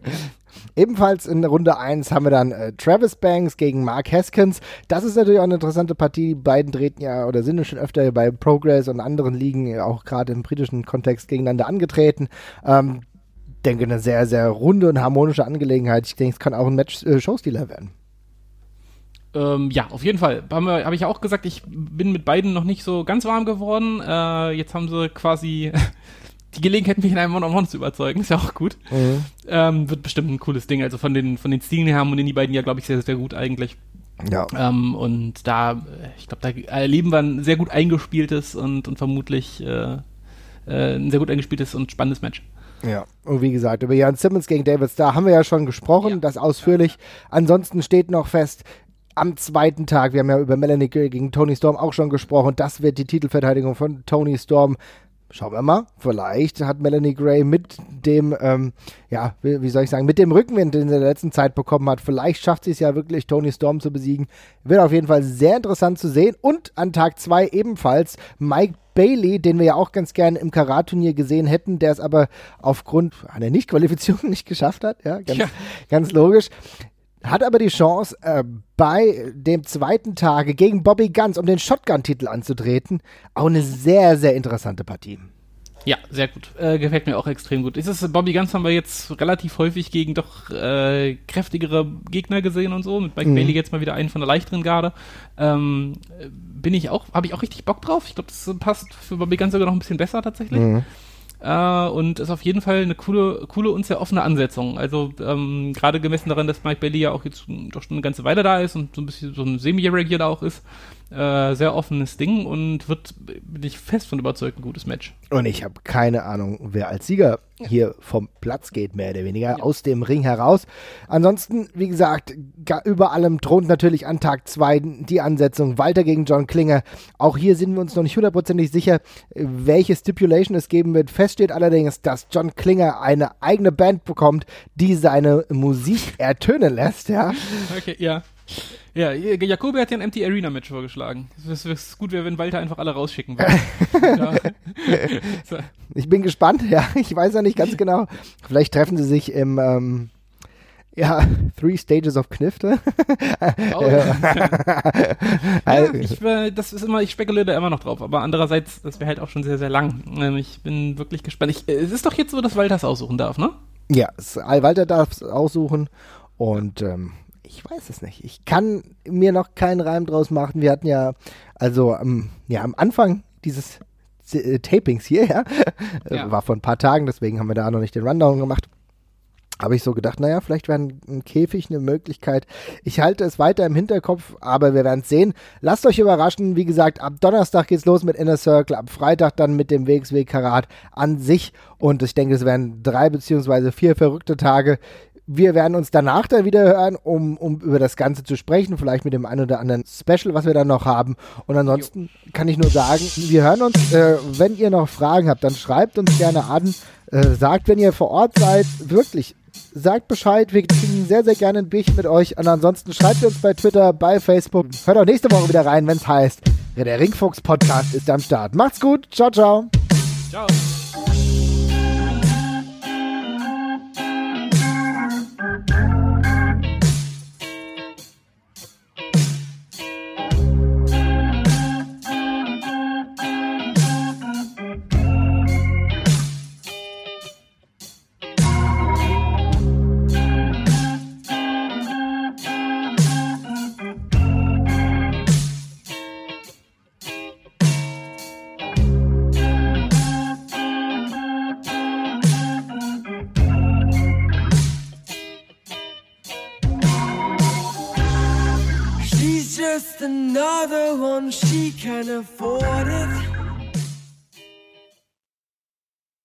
[SPEAKER 2] Ebenfalls in Runde 1 haben wir dann äh, Travis Banks gegen Mark Haskins. Das ist natürlich auch eine interessante Partie. Die beiden treten ja oder sind ja schon öfter bei Progress und anderen Ligen, auch gerade im britischen Kontext, gegeneinander angetreten. Ähm, denke, eine sehr, sehr runde und harmonische Angelegenheit. Ich denke, es kann auch ein Match-Showstealer äh, werden.
[SPEAKER 3] Ähm, ja, auf jeden Fall. Habe hab ich ja auch gesagt, ich bin mit beiden noch nicht so ganz warm geworden. Äh, jetzt haben sie quasi die Gelegenheit, mich in einem One-on-One zu überzeugen, ist ja auch gut. Mhm. Ähm, wird bestimmt ein cooles Ding. Also von den, von den Stilen her haben die beiden ja, glaube ich, sehr, sehr gut eigentlich.
[SPEAKER 2] Ja.
[SPEAKER 3] Ähm, und da, ich glaube, da erleben wir ein sehr gut eingespieltes und, und vermutlich äh, äh, ein sehr gut eingespieltes und spannendes Match.
[SPEAKER 2] Ja, und wie gesagt, über Jan Simmons gegen David Starr haben wir ja schon gesprochen, ja. das ausführlich. Ansonsten steht noch fest, am zweiten Tag, wir haben ja über Melanie gegen Tony Storm auch schon gesprochen, das wird die Titelverteidigung von Tony Storm schauen wir mal, vielleicht hat Melanie Gray mit dem, ähm, ja, wie, wie, soll ich sagen, mit dem Rückenwind, den sie in der letzten Zeit bekommen hat, vielleicht schafft sie es ja wirklich, Tony Storm zu besiegen. Wird auf jeden Fall sehr interessant zu sehen. Und an Tag 2 ebenfalls Mike Bailey, den wir ja auch ganz gerne im Karat-Turnier gesehen hätten, der es aber aufgrund einer Nichtqualifizierung nicht geschafft hat. Ja, ganz, ja. ganz logisch. Hat aber die Chance, äh, bei dem zweiten Tage gegen Bobby Guns um den Shotgun-Titel anzutreten. Auch eine sehr, sehr interessante Partie.
[SPEAKER 3] Ja, sehr gut. Äh, gefällt mir auch extrem gut. Ist es, Bobby Guns haben wir jetzt relativ häufig gegen doch äh, kräftigere Gegner gesehen und so. Mit Mike mhm. Bailey jetzt mal wieder einen von der leichteren Garde. Ähm, bin ich auch, habe ich auch richtig Bock drauf. Ich glaube, das passt für Bobby Guns sogar noch ein bisschen besser tatsächlich. Mhm. Äh, und ist auf jeden Fall eine coole, coole und sehr offene Ansetzung. Also ähm, gerade gemessen daran, dass Mike Bailey ja auch jetzt doch schon eine ganze Weile da ist und so ein bisschen so ein Semi-Regular auch ist, äh, sehr offenes Ding und wird, bin ich fest von überzeugt, ein gutes Match.
[SPEAKER 2] Und ich habe keine Ahnung, wer als Sieger hier vom Platz geht, mehr oder weniger, ja. aus dem Ring heraus. Ansonsten, wie gesagt, über allem thront natürlich an Tag 2 die Ansetzung Walter gegen John Klinger. Auch hier sind wir uns noch nicht hundertprozentig sicher, welche Stipulation es geben wird. Fest steht allerdings, dass John Klinger eine eigene Band bekommt, die seine Musik ertönen lässt, ja.
[SPEAKER 3] Okay, ja. Ja, Jakobi hat ja ein Empty Arena Match vorgeschlagen. Es ist gut wäre, wenn Walter einfach alle rausschicken würde.
[SPEAKER 2] so. Ich bin gespannt, ja. Ich weiß ja nicht ganz genau. Vielleicht treffen sie sich im ähm, ja, Three Stages of Knifte. Oh,
[SPEAKER 3] ja. ja, ich, äh, das ist immer, ich spekuliere da immer noch drauf, aber andererseits, das wäre halt auch schon sehr, sehr lang. Ähm, ich bin wirklich gespannt. Ich, äh, es ist doch jetzt so, dass Walter es aussuchen darf, ne?
[SPEAKER 2] Ja, Walter darf es aussuchen und ähm, ich weiß es nicht. Ich kann mir noch keinen Reim draus machen. Wir hatten ja, also ähm, ja, am Anfang dieses äh, Tapings hier, ja, ja, war vor ein paar Tagen, deswegen haben wir da noch nicht den Rundown gemacht. Habe ich so gedacht, naja, vielleicht wäre ein Käfig eine Möglichkeit. Ich halte es weiter im Hinterkopf, aber wir werden es sehen. Lasst euch überraschen. Wie gesagt, ab Donnerstag geht's los mit Inner Circle, ab Freitag dann mit dem WXW Karat an sich. Und ich denke, es werden drei beziehungsweise vier verrückte Tage wir werden uns danach dann wieder hören, um, um über das Ganze zu sprechen, vielleicht mit dem einen oder anderen Special, was wir dann noch haben. Und ansonsten jo. kann ich nur sagen, wir hören uns. Äh, wenn ihr noch Fragen habt, dann schreibt uns gerne an. Äh, sagt, wenn ihr vor Ort seid, wirklich, sagt Bescheid. Wir kriegen sehr, sehr gerne ein Bierchen mit euch. Und ansonsten schreibt uns bei Twitter, bei Facebook. Hört auch nächste Woche wieder rein, wenn es heißt, der Ringfuchs Podcast ist am Start. Macht's gut. Ciao, ciao. Ciao. we can afford it.